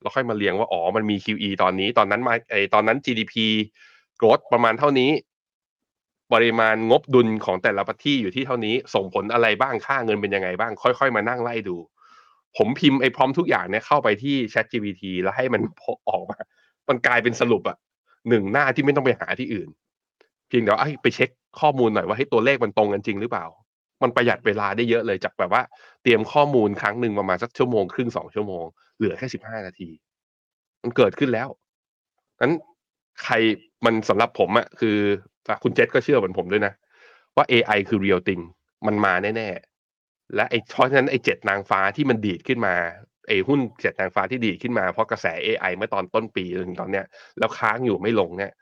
แล้วค่อยมาเรียงว่าอ๋อมันมี QE ตอนนี้ ตอนนั้นมาไอ้ตอนนั้น GDP growth ประมาณเท่านี้ ปริมาณงบดุลของแต่ละประเทศอยู่ที่เท่านี้ ส่งผลอะไรบ้างค่าเงินเป็นยังไงบ้าง ค่อยๆ มานั่งไล่ดู ผมพิมพ์ไอ้พร้อมทุกอย่างเนี่ยเข้าไปที่ Chat GPT แล้วให้มันออกมา มันกลายเป็นสรุปอะหนึ่งหน้าที่ไม่ต้องไปหาที่อื่น เพียงแต่ว่าไปเช็คข้อมูลหน่อยว่าให้ตัวเลขมันตรงกันจริงหรือเปล่า มันประหยัดเวลาได้เยอะเลยจากแบบว่า เตรียมข้อมูลครั้งหนึ่งประมาณสักชั่วโมงครึ่งสองชั่วโมงเหลือแค่สิบห้านาที มันเกิดขึ้นแล้วนั้นใครมันสำหรับผมอะคือคุณเจษก็เชื่อเหมือนผมด้วยนะ ว่า AI คือ real thing มันมาแน่และไอ้เพราะฉะนั้นไอ้เจ็ดนางฟ้าที่มันดีดขึ้นมา ไอ้หุ้นเจ็ดนางฟ้าที่ดีขึ้นมาเพราะกระแส AI เมื่อตอนต้นปีจนถึงตอนเนี้ยแล้วค้างอยู่ไม่ลงเนี่ย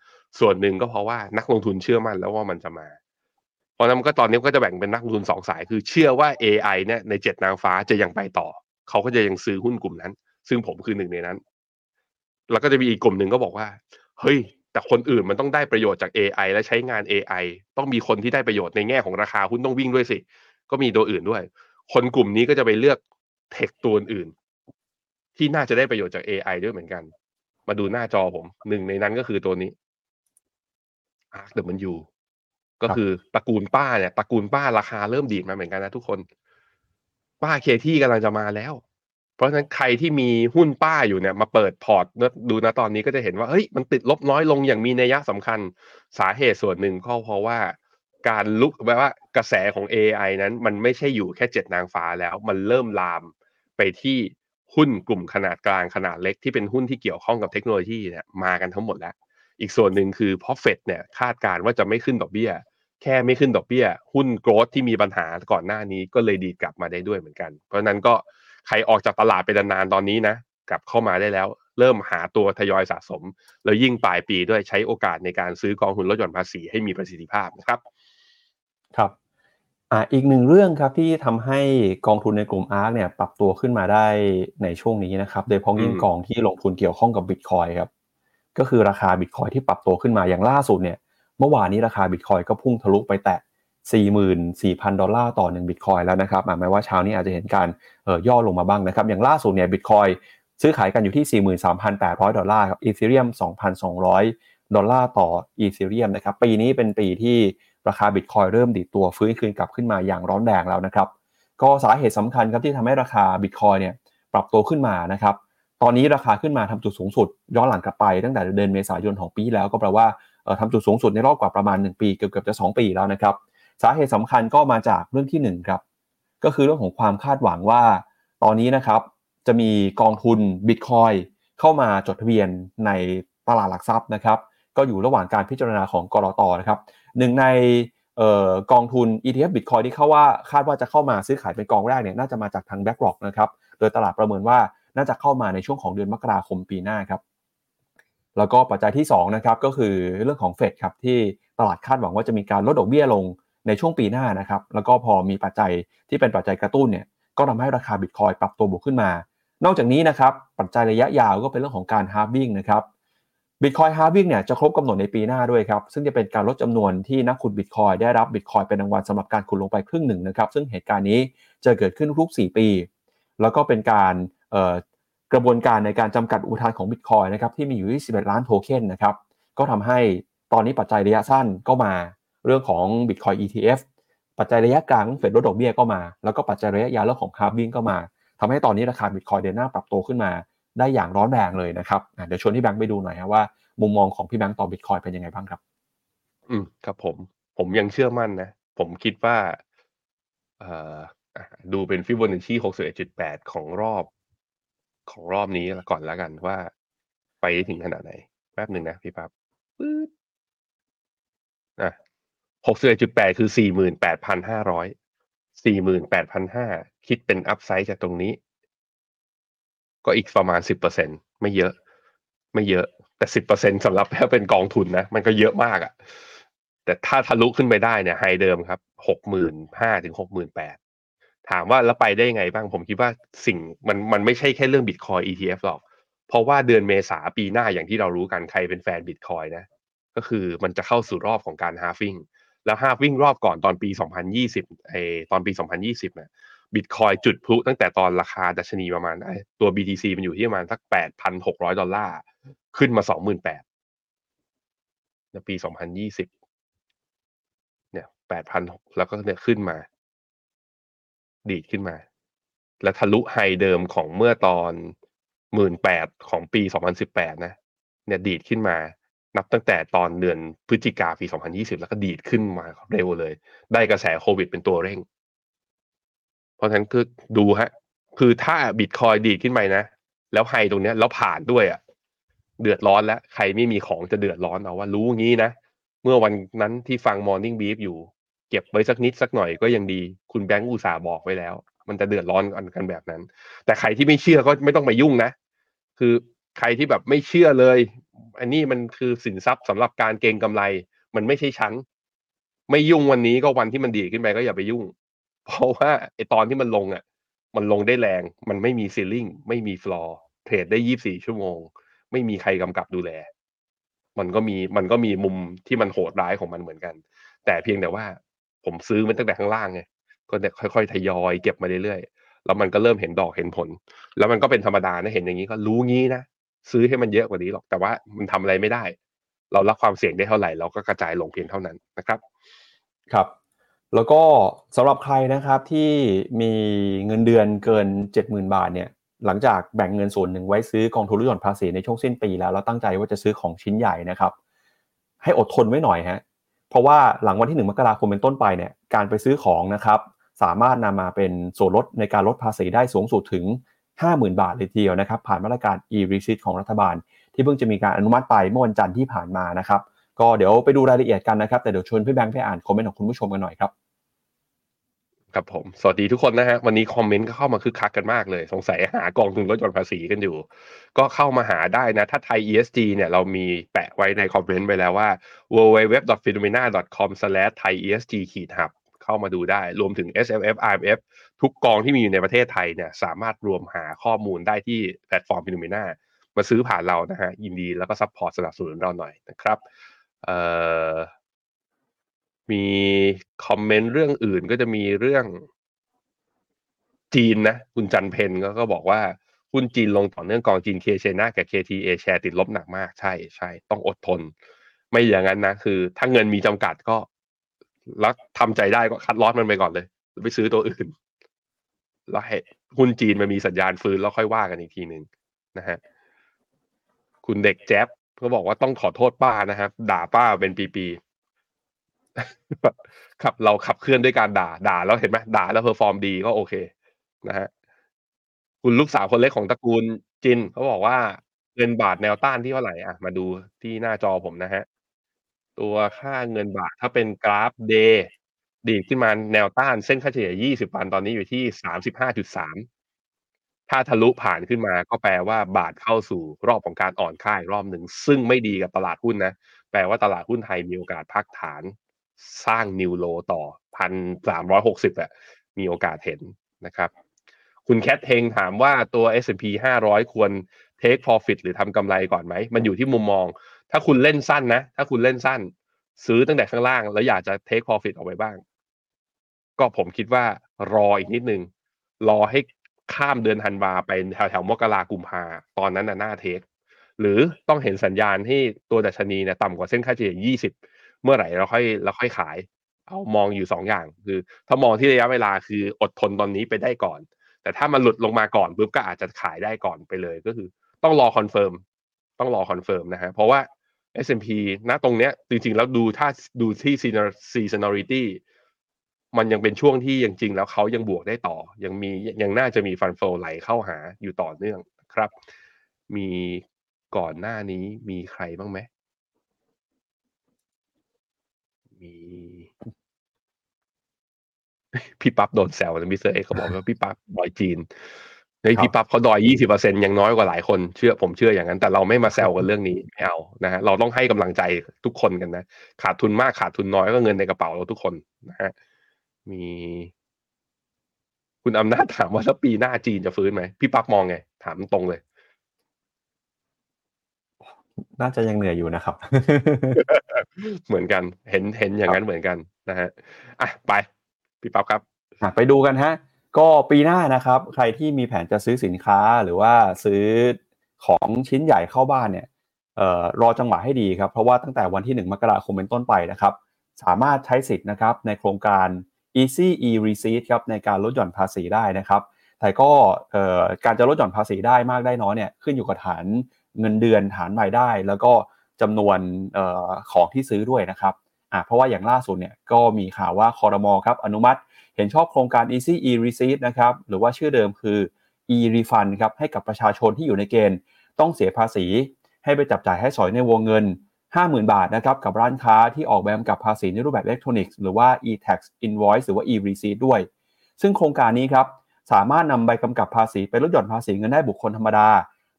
ส่วนหนึ่งก็เพราะว่านักลงทุนเชื่อมั่นแล้วว่ามันจะมา เพราะนั้นก็ตอนนี้ก็จะแบ่งเป็นนักลงทุนสองสายคือเชื่อว่า AI เนี่ยในเจ็ดนางฟ้าจะยังไปต่อ เขาก็จะยังซื้อหุ้นกลุ่มนั้น ซึ่งผมคือหนึ่งในนั้น แล้วก็จะมีอีกกลุ่มหนึ่งก็บอกว่า เฮ้ย แต่คนอื่นมันต้องได้ประโยชน์จาก AI และใช้งาน AI ต้องมีคนที่ได้ประโยชน์ในแง่ของราคาหุ้นต้องวิ่งด้วยสิ ก็มีตัวอื่นด้วย คนกลุ่มนี้ก็จะไปเลือกเทคตัวอื่น ที่น่าจะได้ประโยชน์จาก AI ด้วยเหมือนกัน มาดูหน้าจอผมหนึ่งในนั้นก็คือตัวนี้ Arc W ก็คือตระกูลป้าเนี่ยตระกูลป้าราคาเริ่มดีดมาเหมือนกันนะทุกคน ป้า Cathie กำลังจะมาแล้ว เพราะฉะนั้นใครที่มีหุ้นป้าอยู่เนี่ยมาเปิดพอร์ตดูนะตอนนี้ก็จะเห็นว่าเฮ้ยมันติดลบน้อยลงอย่างมีนัยสำคัญสาเหตุส่วนหนึ่งก็เพราะว่าการลุกแบบว่ากระแสของ AI นั้น มันไม่ใช่อยู่แค่เจ็ดนางฟ้าแล้ว มันเริ่มลามไปที่ หุ้นกลุ่มขนาดกลางขนาดเล็กที่เป็นหุ้นที่เกี่ยวข้องกับเทคโนโลยีเนี่ยมากันทั้งหมดแล้ว อีกส่วนหนึ่งคือเพราะเฟดเนี่ยคาดการณ์ว่าจะไม่ขึ้นดอกเบี้ย แค่ไม่ขึ้นดอกเบี้ย หุ้นโกรดที่มีปัญหาก่อนหน้านี้ก็เลยดีดกลับมาได้ด้วยเหมือนกัน เพราะนั้นก็ใครออกจากตลาดไปนานๆตอนนี้นะกลับเข้ามาได้แล้ว เริ่มหาตัวทยอยสะสม แล้วยิ่งปลายปีด้วยใช้โอกาสในการซื้อกองทุนลดหย่อนภาษีให้มีประสิทธิภาพนะครับ ครับ อ่าอีกหนึ่งเรื่องครับที่ทำให้กองทุนในกลุ่มอาร์เนี่ยปรับตัวขึ้นมาได้ในช่วงนี้นะครับ โดยเฉพาะยิ่งกองที่ลงทุนเกี่ยวข้องกับบิตคอยครับ ก็คือราคาบิตคอยน์ที่ปรับตัวขึ้นมาอย่างล่าสุดเนี่ย เมื่อวานนี้ราคาบิตคอยน์ก็พุ่งทะลุไปแตะ 44,000 ดอลลาร์ต่อ1บิตคอยน์แล้วนะครับแม้ว่าเช้านี้อาจจะเห็นการเอ่อย่อลงมาบ้างนะครับ อย่างล่าสุดเนี่ยบิตคอยน์ซื้อขายกันอยู่ที่ 43,800 ดอลลาร์ครับอีเธเรียม 2,200 ดอลลาร์ต่ออีเธเรียมนะครับปีนี้เป็นปีที่ ราคาบิตคอยน์เริ่มดีดตัวฟื้นคืนกลับขึ้นมาอย่างร้อนแรงแล้วนะครับ ก็สาเหตุสำคัญครับที่ทำให้ราคาบิตคอยน์เนี่ยปรับตัวขึ้นมานะครับตอนนี้ราคาขึ้นมาทำจุดสูงสุด ย้อนหลังกลับไปตั้งแต่เดือนเมษายนของปีแล้วก็แปลว่าทำจุดสูงสุดในรอบกว่าประมาณ 1 ปีเกือบเกือบจะ 2 ปีแล้วนะครับสาเหตุสำคัญก็มาจากเรื่องที่1ครับก็คือเรื่องของความคาดหวังว่า ตอนนี้นะครับจะมีกองทุนบิตคอยเข้ามาจดทะเบียนในตลาดหลักทรัพย์นะครับ ก็อยู่ระหว่างการพิจารณาของกรอตนะครับ หนึ่งในกองทุน ETF Bitcoin ที่เข้าว่าคาดว่าจะเข้ามาซื้อขายเป็นกองแรกเนี่ยน่าจะมาจากทาง BlackRock นะครับ โดยตลาดประเมินว่าน่าจะเข้ามาในช่วงของเดือนมกราคมปีหน้าครับ แล้วก็ปัจจัยที่2นะครับก็คือเรื่องของเฟดครับที่ตลาดคาดหวังว่าจะมีการลดดอกเบี้ยลงในช่วงปีหน้านะครับ แล้วก็พอมีปัจจัยที่เป็นปัจจัยกระตุ้นเนี่ยก็ทำให้ราคาบิตคอยน์ปรับตัวบวกขึ้นมา นอกจากนี้นะครับปัจจัยระยะยาวก็เป็นเรื่องของการ halving นะครับ บิตคอยน์ halving เนี่ยจะครบกำหนดในปีหน้าด้วยครับ ซึ่งจะเป็นการลดจำนวนที่นักขุดบิตคอยน์ได้รับบิตคอยน์เป็นรางวัลสำหรับการขุดลงไปครึ่งหนึ่งนะครับ ซึ่งเหตุการณ์นี้จะเกิดขึ้นทุก4ปี แล้วก็เป็นการกระบวนการในการจำกัดอุปทานของบิตคอยน์นะครับที่มีอยู่ที่11ล้านโทเค็นนะครับ ก็ทำให้ตอนนี้ปัจจัยระยะสั้นก็มาเรื่องของ Bitcoin ETF ปัจจัยระยะกลางเฟดลดดอกเบี้ยก็มา แล้วก็ปัจจัยระยะยาวเรื่องของ halving ก็มาทำให้ตอนนี้ราคาบิตคอยน์เดินหน้าปรับตัวขึ้นมา ได้อย่างร้อนแรงเลยนะครับเดี๋ยวชวนพี่แบงค์ไปดูหน่อยครับว่า มุมมองของพี่แบงค์ต่อบิตคอยน์เป็นยังไงบ้างครับ อืมครับผม ผมยังเชื่อมั่นนะ ผมคิดว่าเอ่อดูเป็นฟิโบนัชชีหกสิบเอ็ดจุดแปดของรอบ ของรอบนี้ก่อนแล้วกันว่า ไปถึงขนาดไหน แป๊บหนึ่งนะพี่ปั๊บปึ๊บอะหกสิบเอ็ดจุดแปดคือสี่หมื่นแปดพันห้าร้อยสี่หมื่นแปดพันห้าคิดเป็นอัพไซด์จากตรงนี้ ก็อีกประมาณสิบเปอร์เซ็นไม่เยอะ ไม่เยอะ แต่สิบเปอร์เซ็นต์สำหรับถ้าเป็นกองทุนนะ มันก็เยอะมากอะ่ะ แต่ถ้าทะลุขึ้นไปได้เนี่ย high เดิมครับหกหมื่นห้าถึงหกหมื่นแปดถามว่าแล้วไปได้ยังไงบ้างผมคิดว่าสิ่งมันมันไม่ใช่แค่เรื่องบิตคอย ETF หรอก เพราะว่าเดือนเมษาปีหน้าอย่างที่เรารู้กันใครเป็นแฟนบิตคอยน์นะ ก็คือมันจะเข้าสู่รอบของการ halving แล้ว halving รอบก่อนตอนปี 2020ไอ้ตอนปี 2020เนี่ย บิตคอยน์จุดพลุตั้งแต่ตอนราคาดัชนีประมาณตัว BTC มันอยู่ที่ประมาณสัก8,600ดอลลาร์ขึ้นมาสองหมื่นแปดในปีสองพันยี่สิบเนี่ยแปดพันแล้วก็เนี่ยขึ้นมา ดีดขึ้นมา แล้วทะลุไฮเดิมของเมื่อตอนหมื่นแปดของปีสองพันสิบแปดนะ เนี่ยดีดขึ้นมา นับตั้งแต่ตอนเดือนพฤศจิกาปีสองพันยี่สิบแล้วก็ดีดขึ้นมาเร็วเลย ได้กระแสโควิดเป็นตัวเร่ง เพราะฉะนั้นคือดูฮะ คือถ้าบิตคอยดีดขึ้นไปนะ แล้วไฮตรงเนี้ยแล้วผ่านด้วยอะ่ะ เดือดร้อนแล้ว ใครไม่มีของจะเดือดร้อนเอาว่ารู้งี้นะ เมื่อวันนั้นที่ฟัง Morning Brief อยู่ เก็บไว้สักนิดสักหน่อยก็ยังดี คุณแบงก์อุตสาห์บอกไว้แล้ว มันจะเดือดร้อนกันกันแบบนั้น แต่ใครที่ไม่เชื่อก็ไม่ต้องไปยุ่งนะ คือใครที่แบบไม่เชื่อเลย อันนี้มันคือสินทรัพย์สำหรับการเก็งกำไร มันไม่ใช่ชั้น ไม่ยุ่งวันนี้ก็วันที่มันดีขึ้นไปก็อย่าไปยุ่ง เพราะว่าไอตอนที่มันลงอะ มันลงได้แรง มันไม่มีซีลิ่งไม่มีฟลอร์เทรดได้ยี่บสี่ชั่วโมง ไม่มีใครกำกับดูแล มันก็มีมันก็มีมุมที่มันโหดร้ายของมันเหมือนกัน แต่เพียงแต่ว่าผมซื้อมันตั้งแต่ข้างล่างไงก็เนี่ยค่อยๆทยอยเก็บมาเรื่อยๆแล้วมันก็เริ่มเห็นดอกเห็นผล แล้วมันก็เป็นธรรมดานะเห็นอย่างนี้ก็รู้งี้นะซื้อให้มันเยอะกว่านี้หรอกแต่ว่ามันทำอะไรไม่ได้ เรารับความเสี่ยงได้เท่าไหร่เราก็กระจายลงเพียงเท่านั้นนะครับ ครับ แล้วก็สำหรับใครนะครับที่มีเงินเดือนเกิน 70,000 บาทเนี่ยหลังจากแบ่งเงินส่วนหนึ่งไว้ซื้อกองทุนลดหย่อนภาษีในช่วงสิ้นปีแล้วแล้วตั้งใจว่าจะซื้อของชิ้นใหญ่นะครับ ให้อดทนไว้หน่อยฮะเพราะว่าหลังวันที่ 1 มกราคมเป็นต้นไปเนี่ยการไปซื้อของนะครับ สามารถนำมาเป็นส่วนลดในการลดภาษีได้สูงสุดถึง 50,000 บาทเลยทีเดียวนะครับ ผ่านมาตรการ e-receipt ของรัฐบาล ที่เพิ่งจะมีการอนุมัติไปเมื่อวันจันทร์ที่ผ่านมานะครับ ก็เดี๋ยวไปดูรายละเอียดกันนะครับ แต่เดี๋ยวชวนพี่แบงค์ไปอ่านคอมเมนต์ของคุณผู้ชมกันหน่อยครับ ครับผม สวัสดีทุกคนนะฮะ วันนี้คอมเมนต์ก็เข้ามาคึกคักกันมากเลย สงสัยหากองทุนลดหย่อนภาษีกันอยู่ ก็เข้ามาหาได้นะ ถ้าไทย ESG เนี่ยเรามีแปะไว้ในคอมเมนต์ไปแล้วว่า www.phenomena.com/thaiesg-hub เข้ามาดูได้ รวมถึง S M F I M F ทุกกองที่มีอยู่ในประเทศไทยเนี่ย สามารถรวมหาข้อมูลได้ที่แพลตฟอร์ม p h n o m e n a มาซื้อผ่านเรานะฮะ ยินดีแล้วก็ support สนับสนุนเราหน่อยนะครับ เอ่อ มีคอมเมนต์เรื่องอื่นก็จะมีเรื่องจีนนะ คุณจันทร์เพ็ญก็ก็บอกว่าหุ้นจีนลงต่อเนื่องกองจีนเคเชนากับ KTA แชร์ติดลบหนักมากใช่ใช่ต้องอดทน ไม่อย่างนั้นนะ คือ ถ้าเงินมีจำกัดก็แล้วทำใจได้ก็ cut loss มันไปก่อนเลยไปซื้อตัวอื่น แล้วให้หุ้นจีนมันมีสัญญาณฟื้นแล้วค่อยว่ากันอีกทีหนึ่งนะฮะคุณเด็กแจ๊บก็บอกว่าต้องขอโทษป้านะครับ ด่าป้าเป็นปี ขับเราขับเคลื่อนด้วยการด่า ด่าแล้วเห็นไหมด่าแล้ว perform ดีก็โอเค นะฮะคุณลูกสาวคนเล็กของตระกูลจินเขาบอกว่าเงินบาทแนวต้านที่เท่าไหร่อะมาดูที่หน้าจอผมนะฮะตัวค่าเงินบาทถ้าเป็นกราฟเดย์ดีดขึ้นมาแนวต้านเส้นค่าเฉลี่ย 20 วันตอนนี้อยู่ที่ 35.3 ถ้าทะลุผ่านขึ้นมาก็แปลว่าบาทเข้าสู่รอบของการอ่อนค่ายรอบหนึ่ง ซึ่งไม่ดีกับตลาดหุ้นนะ แปลว่าตลาดหุ้นไทยมีโอกาสพักฐาน สร้างนิวโลต่อพันสามร้อยหกสิบอะมีโอกาสเห็นนะครับ คุณแคทเฮงถามว่าตัว S&P 500 ควร take profit หรือทำกำไรก่อนไหม มันอยู่ที่มุมมอง ถ้าคุณเล่นสั้นนะ ถ้าคุณเล่นสั้น ซื้อตั้งแต่ข้างล่าง แล้วอยากจะ take profit ออกไปบ้าง ก็ผมคิดว่ารออีกนิดนึง รอให้ข้ามเดือนธันวาไปแถวแถวมกรากุมภาตอนนั้นน่ะน่าเทค หรือต้องเห็นสัญญาณที่ตัวดัชนีเนี่ยต่ำกว่าเส้นค่าเฉลี่ย20 เมื่อไหร่เราค่อยเราค่อยขาย เอามองอยู่สองอย่าง คือ ถ้ามองที่ระยะเวลาคืออดทนตอนนี้ไปได้ก่อน แต่ถ้ามันหลุดลงมาก่อนปุ๊บก็อาจจะขายได้ก่อนไปเลยก็คือ ต้องรอ confirm ต้องรอ confirm นะฮะเพราะว่า S&P ณตรงเนี้ยจริงๆ แล้วดูถ้าดูที่ seasonality มันยังเป็นช่วงที่ยังจริงแล้วเขายังบวกได้ต่อ ยังมียังน่าจะมี fund flow ไหลเข้าหาอยู่ต่อเนื่องครับ มีก่อนหน้านี้มีใครบ้างไหม มีพี่ปั๊บโดนแซวนะมิสเตอร์เอกเขาบอกว่าพี่ปั๊บดอยจีนในพี่ปั๊บเขาดอยยี่สิบเปอร์เซ็นยังน้อยกว่าหลายคนเชื่อผมเชื่ออย่างนั้น แต่เราไม่มาแซวกันเรื่องนี้ไม่เอานะฮะเราต้องให้กำลังใจทุกคนกันนะ ขาดทุนมากขาดทุนน้อยก็เงินในกระเป๋าเราทุกคนนะฮะมี คุณอำนาจถามว่าแล้วปีหน้าจีนจะฟื้นไหมพี่ปั๊บมองไง ถามตรงเลย น่าจะยังเหนื่อยอยู่นะครับ เหมือนกัน เห็นเห็นอย่างนั้นเหมือนกันนะฮะอะไปพี่ปั๊บครับไปดูกันฮะ ก็ปีหน้านะครับ ใครที่มีแผนจะซื้อสินค้าหรือว่าซื้อของชิ้นใหญ่เข้าบ้านเนี่ยเอ่อรอจังหวะให้ดีครับ เพราะว่าตั้งแต่วันที่ 1 มกราคมเป็นต้นไปนะครับ สามารถใช้สิทธิ์นะครับในโครงการ Easy e Receipt ครับในการลดหย่อนภาษีได้นะครับ แต่ก็เอ่อการจะลดหย่อนภาษีได้มากได้น้อยเนี่ยขึ้นอยู่กับฐาน เงินเดือนฐานรายได้ แล้วก็จำนวนออของที่ซื้อด้วยนะครับเพราะว่าอย่างล่าสุดเนี่ยก็มีข่าวว่าคอรมอครับอนุมัติ เห็นชอบโครงการ Easy e Receipt นะครับหรือว่าชื่อเดิมคือ e refund ครับให้กับประชาชนที่อยู่ในเกณฑ์ ต้องเสียภาษี ให้ไปจับจ่ายให้สอยในวงเงิน 50,000 บาทนะครับกับร้านค้าที่ออกแบบกับภาษีในรูปแบบอิเล็กทรอนิกส์หรือว่า e-tax invoice หรือว่า e-receipt ด้วย ซึ่งโครงการนี้ครับสามารถนำใบกำกับภาษีไปลดหย่อนภาษีเงินได้บุคคลธรรมดา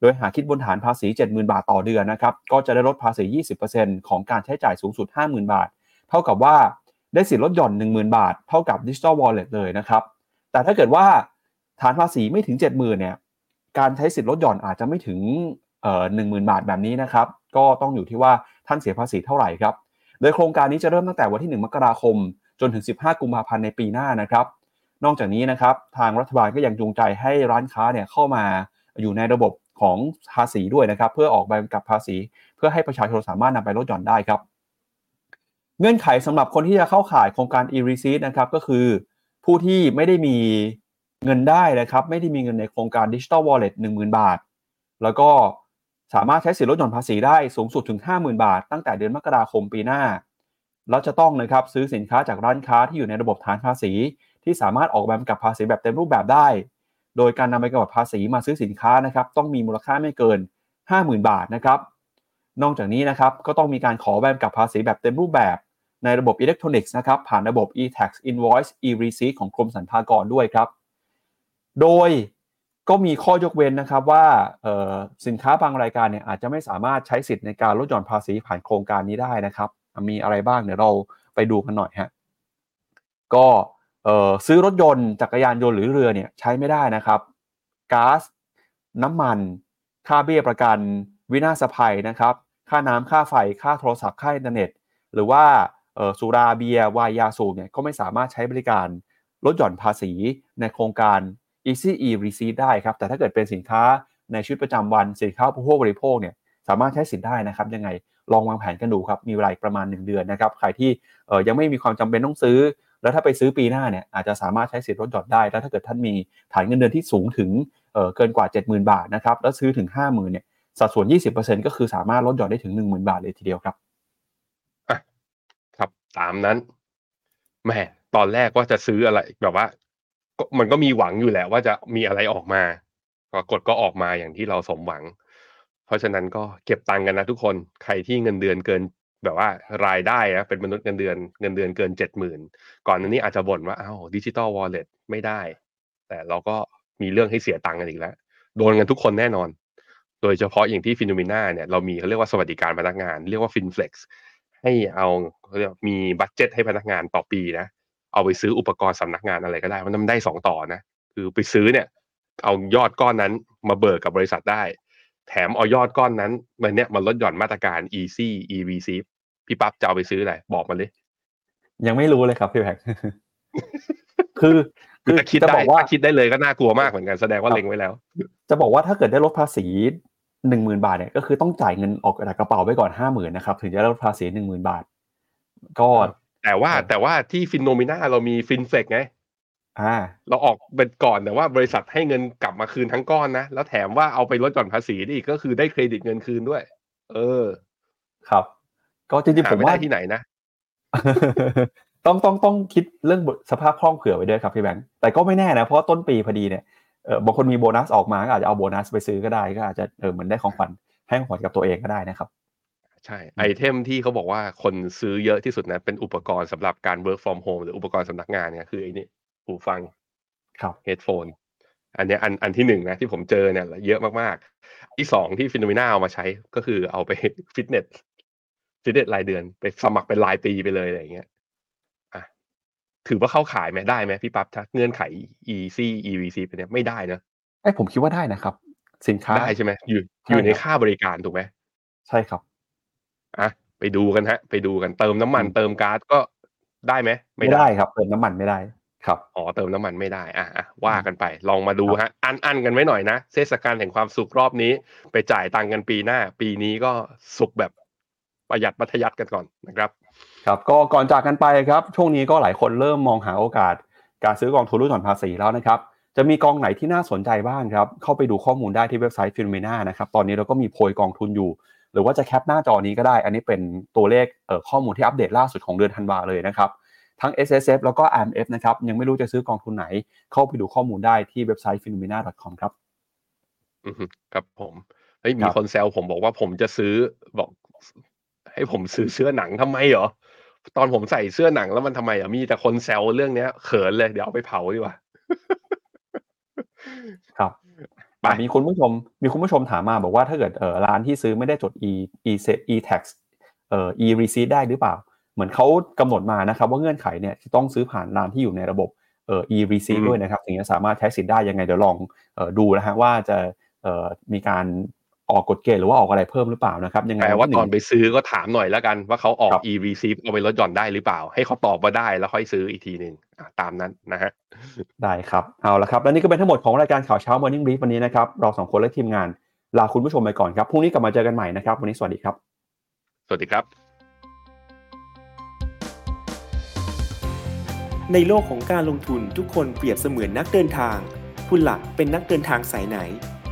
โดยหากคิดบนฐานภาษี 70,000 บาทต่อเดือนนะครับ ก็จะได้ลดภาษี 20%ของการใช้จ่ายสูงสุด 50,000 บาท เท่ากับว่าได้สิทธิลดหย่อน 10,000 บาท เท่ากับ Digital Wallet เลยนะครับ แต่ถ้าเกิดว่าฐานภาษีไม่ถึง 70,000 เนี่ย การใช้สิทธิลดหย่อนอาจจะไม่ถึงเอ่อ10,000บาทแบบนี้นะครับ ก็ต้องอยู่ที่ว่าท่านเสียภาษีเท่าไหร่ครับ โดยโครงการนี้จะเริ่มตั้งแต่วันที่ 1 มกราคม จนถึง 15 กุมภาพันธ์ในปีหน้านะครับ นอกจากนี้นะครับ ทางรัฐบาลก็ยังจูงใจให้ร้านค้าเนี่ยเข้ามาอยู่ในระบบ ของภาษีด้วยนะครับ เพื่อออกใบกำกับภาษี เพื่อให้ประชาชนสามารถนำไปลดหย่อนได้ครับ เงื่อนไขสำหรับคนที่จะเข้าข่ายโครงการ e-receipt นะครับก็คือ ผู้ที่ไม่ได้มีเงินได้นะครับ ไม่ได้มีเงินในโครงการ Digital Wallet 10,000 บาท แล้วก็สามารถใช้สิทธิลดหย่อนภาษีได้สูงสุดถึง 50,000 บาท ตั้งแต่เดือนมกราคมปีหน้าแล้วจะต้องนะครับซื้อสินค้าจากร้านค้าที่อยู่ในระบบฐานภาษี ที่สามารถออกใบกำกับภาษีแบบเต็มรูปแบบได้ โดยการนำใบกำกับภาษีมาซื้อสินค้านะครับต้องมีมูลค่าไม่เกิน 50,000 บาทนะครับ นอกจากนี้นะครับก็ต้องมีการขอใบกำกับภาษีแบบเต็มรูปแบบ ในระบบอิเล็กทรอนิกส์นะครับผ่านระบบ e-tax invoice e-receipt ของกรมสรรพากรด้วยครับ โดยก็มีข้อยกเว้นนะครับว่าสินค้าบางรายการเนี่ยอาจจะไม่สามารถใช้สิทธิ์ในการลดหย่อนภาษีผ่านโครงการนี้ได้นะครับ มีอะไรบ้างเดี๋ยวเราไปดูกันหน่อยฮะก็ ซื้อรถยนต์จักรยานยนต์หรือเรือเนี่ยใช้ไม่ได้นะครับก๊าซน้ำมัน ค่าเบี้ยประกัน วินาศภัยนะครับ ค่าน้ำค่าไฟค่าโทรศัพท์ค่าอินเทอร์เน็ต หรือว่าสุราเบียร์วายยาสูบเนี่ยก็ไม่สามารถใช้บริการลดหย่อนภาษีในโครงการ Easy E Receipt ได้ครับ แต่ถ้าเกิดเป็นสินค้าในชีวิตประจำวันสินค้าผู้บริโภคเนี่ยสามารถใช้สิทธิ์ได้นะครับ ยังไงลองวางแผนกันดูครับ มีเวลาประมาณ 1 เดือนนะครับ ใครที่ยังไม่มีความจำเป็นต้องซื้อ แล้วถ้าไปซื้อปีหน้าเนี่ยอาจจะสามารถใช้สิทธิ์ลดหย่อนได้ แล้วถ้าเกิดท่านมีฐานเงินเดือนที่สูงถึงเเกินกว่า 70,000 บาทนะครับแล้วซื้อถึง 50,000เนี่ยสัดส่วน 20%ก็คือสามารถลดหย่อนได้ถึง 10,000 บาทเลยทีเดียวครับครับตามนั้นแม่ตอนแรกว่าจะซื้ออะไรแบบว่า มันก็มีหวังอยู่แหละว่าจะมีอะไรออกมาปรากฏก็ออกมาอย่างที่เราสมหวัง เพราะฉะนั้นก็เก็บตังค์กันนะทุกคนใครที่เงินเดือนเกิน แบบว่ารายได้นะเป็นมนุษย์เงินเดือนเงินเดือนเกินเจ็ดหมื่นก่อนอันนี้อาจจะบ่นว่าอ้าว digital wallet ไม่ได้ แต่เราก็มีเรื่องให้เสียตังค์กันอีกแล้ว โดนกันทุกคนแน่นอน โดยเฉพาะอย่างที่ FINNOMENA เนี่ยเรามีเขาเรียกว่าสวัสดิการพนักงาน เรียกว่า FINN Flexให้เอาเขาเรียกมีบัตเจ็ตให้พนักงานต่อปีนะ เอาไปซื้ออุปกรณ์สำนักงานอะไรก็ได้มันมันได้สองต่อนะ คือไปซื้อเนี่ย เอายอดก้อนนั้นมาเบิกกับบริษัทได้แถมเอายอดก้อนนั้นมันเนี่ยมันลดหย่อนมาตรการ easy e receive พี่ปั๊บจะเอาไปซื้ออะไรบอกมาเลย ยังไม่รู้เลยครับพี่แพคคือคือคิดได้ว่าคิดได้เลยก็น่ากลัวมากเหมือนกันแสดงว่าเล็งไว้แล้ว จะบอกว่าถ้าเกิดได้ลดภาษีหนึ่งหมื่นบาทเนี่ยก็คือต้องจ่ายเงินออกจากกระเป๋าไว้ก่อนห้าหมื่นนะครับถึงจะได้ลดภาษีหนึ่งหมื่นบาท ก็แต่ว่าแต่ว่าที่ฟินโนมิน่าเรามีฟินเฟกไงอ่า เราออกเป็นก่อนแต่ว่าบริษัทให้เงินกลับมาคืนทั้งก้อนนะ แล้วแถมว่าเอาไปลดหย่อนภาษีอีกก็คือได้เครดิตเงินคืนด้วย เออ ครับ ก็จริงๆผมว่าที่ไหนนะ ต้องต้องต้องคิดเรื่องสภาพคล่องเผื่อไว้ด้วยครับพี่แบงค์แต่ก็ไม่แน่นะเพราะต้นปีพอดีเนี่ยเออบางคนมีโบนัสออกมาก็อาจจะเอาโบนัสไปซื้อก็ได้ก็อาจจะเออเหมือนได้ของขวัญให้ของขวัญกับตัวเองก็ได้นะครับ ใช่ item ที่เขาบอกว่าคนซื้อเยอะที่สุดนะเป็นอุปกรณ์สำหรับการ work from home หรืออุปกรณ์สำนักงานเนี่ยคือไอ้นี่หูฟังครับ headphone อันนี้อันอันที่หนึ่งนะที่ผมเจอเนี่ยเยอะมากๆ ที่สองที่ FINNOMENA เอามาใช้ก็คือเอาไปฟิตเนส ฟิตเนสรายเดือนไปสมัครเป็นรายปีไปเลยอะไรอย่างเงี้ยอะถือว่าเข้าขายไหมได้ไหมพี่ปั๊บถ้าเงื่อนไข easy evc ไปเนี่ยไม่ได้นะไอ้ผมคิดว่าได้นะครับ สินค้าได้ใช่ไหมอยู่อยู่ในค่าบริการถูกไหมใช่ครับอะไปดูกันฮะ ไปดูกันเติมน้ำมันเติมก๊าซก็ได้ไหมไม่ได้ครับ เติมน้ำมันไม่ได้ครับอ๋อเติมน้ำมันไม่ได้อะอะว่ากันไปลองมาดูฮะ อันอันกันไว้หน่อยนะเทศกาลแห่งความสุขรอบนี้ ไปจ่ายตังค์กันปีหน้า ปีนี้ก็สุขแบบ ประหยัดมัธยัสถ์กันก่อนนะครับ ครับก็ก่อนจากกันไปครับ ช่วงนี้ก็หลายคนเริ่มมองหาโอกาส การซื้อกองทุนลดหย่อนภาษีแล้วนะครับ จะมีกองไหนที่น่าสนใจบ้างครับ เข้าไปดูข้อมูลได้ที่เว็บไซต์ FINNOMENA นะครับ ตอนนี้เราก็มีโพยกองทุนอยู่ หรือว่าจะ cap หน้าจอนี้ก็ได้ อันนี้เป็นตัวเลขข้อมูลที่อัปเดตล่าสุดของเดือนธันวาเลยนะครับ ทั้ง SSF แล้วก็ RMF นะครับ ยังไม่รู้จะซื้อกองทุนไหน เข้าไปดูข้อมูลได้ที่เว็บไซต์ p h e n o m e n a c o m ครับครับผมเฮ้ยมีคนแซวผมบอกว่าผมจะซื้อบอก ให้ผมซื้อเสื้อหนังทำไมเหรอตอนผมใส่เสื้อหนังแล้วมันทำไมอะมีแต่คนแซวเรื่องเนี้ย เขินเลยเดี๋ยวเอาไปเผาดีกว่าครับไปมีคุณผู้ชม มีคุณผู้ชมถามมาบอกว่าถ้าเกิดเออร้านที่ซื้อไม่ได้จด e e e tax เอ่อ e receipt ได้หรือเปล่า เหมือนเขากำหนดมานะครับ ว่าเงื่อนไขเนี่ยจะต้องซื้อผ่านร้านที่อยู่ในระบบเอ่อ e receipt ด้วยนะครับถึงจะสามารถใช้สิทธิ์ได้ยังไงเดี๋ยวลองเอ่อดูนะฮะว่าจะเอ่อมีการ ออกกฎเกณฑ์หรือว่าออกอะไรเพิ่มหรือเปล่านะครับยังไงแปลว่าหงตอนไปซื้อก็ถามหน่อยแล้วกันว่าเขาออกครับ e receipt เอาไปลดหย่อนได้หรือเปล่า ให้เขาตอบมาได้แล้วค่อยซื้ออีกทีหนึ่งอะตามนั้นนะฮะได้ครับเอาละครับ และนี่ก็เป็นทั้งหมดของรายการข่าวเช้า Morning Brief วันนี้นะครับเราสองคนและทีมงานลาคุณผู้ชมไปก่อนครับพรุ่งนี้กลับมาเจอกันใหม่นะครับ วันนี้สวัสดีครับ สวัสดีครับ ในโลกของการลงทุนทุกคนเปรียบเสมือนนักเดินทาง คุณหลักเป็นนักเดินทางสายไหน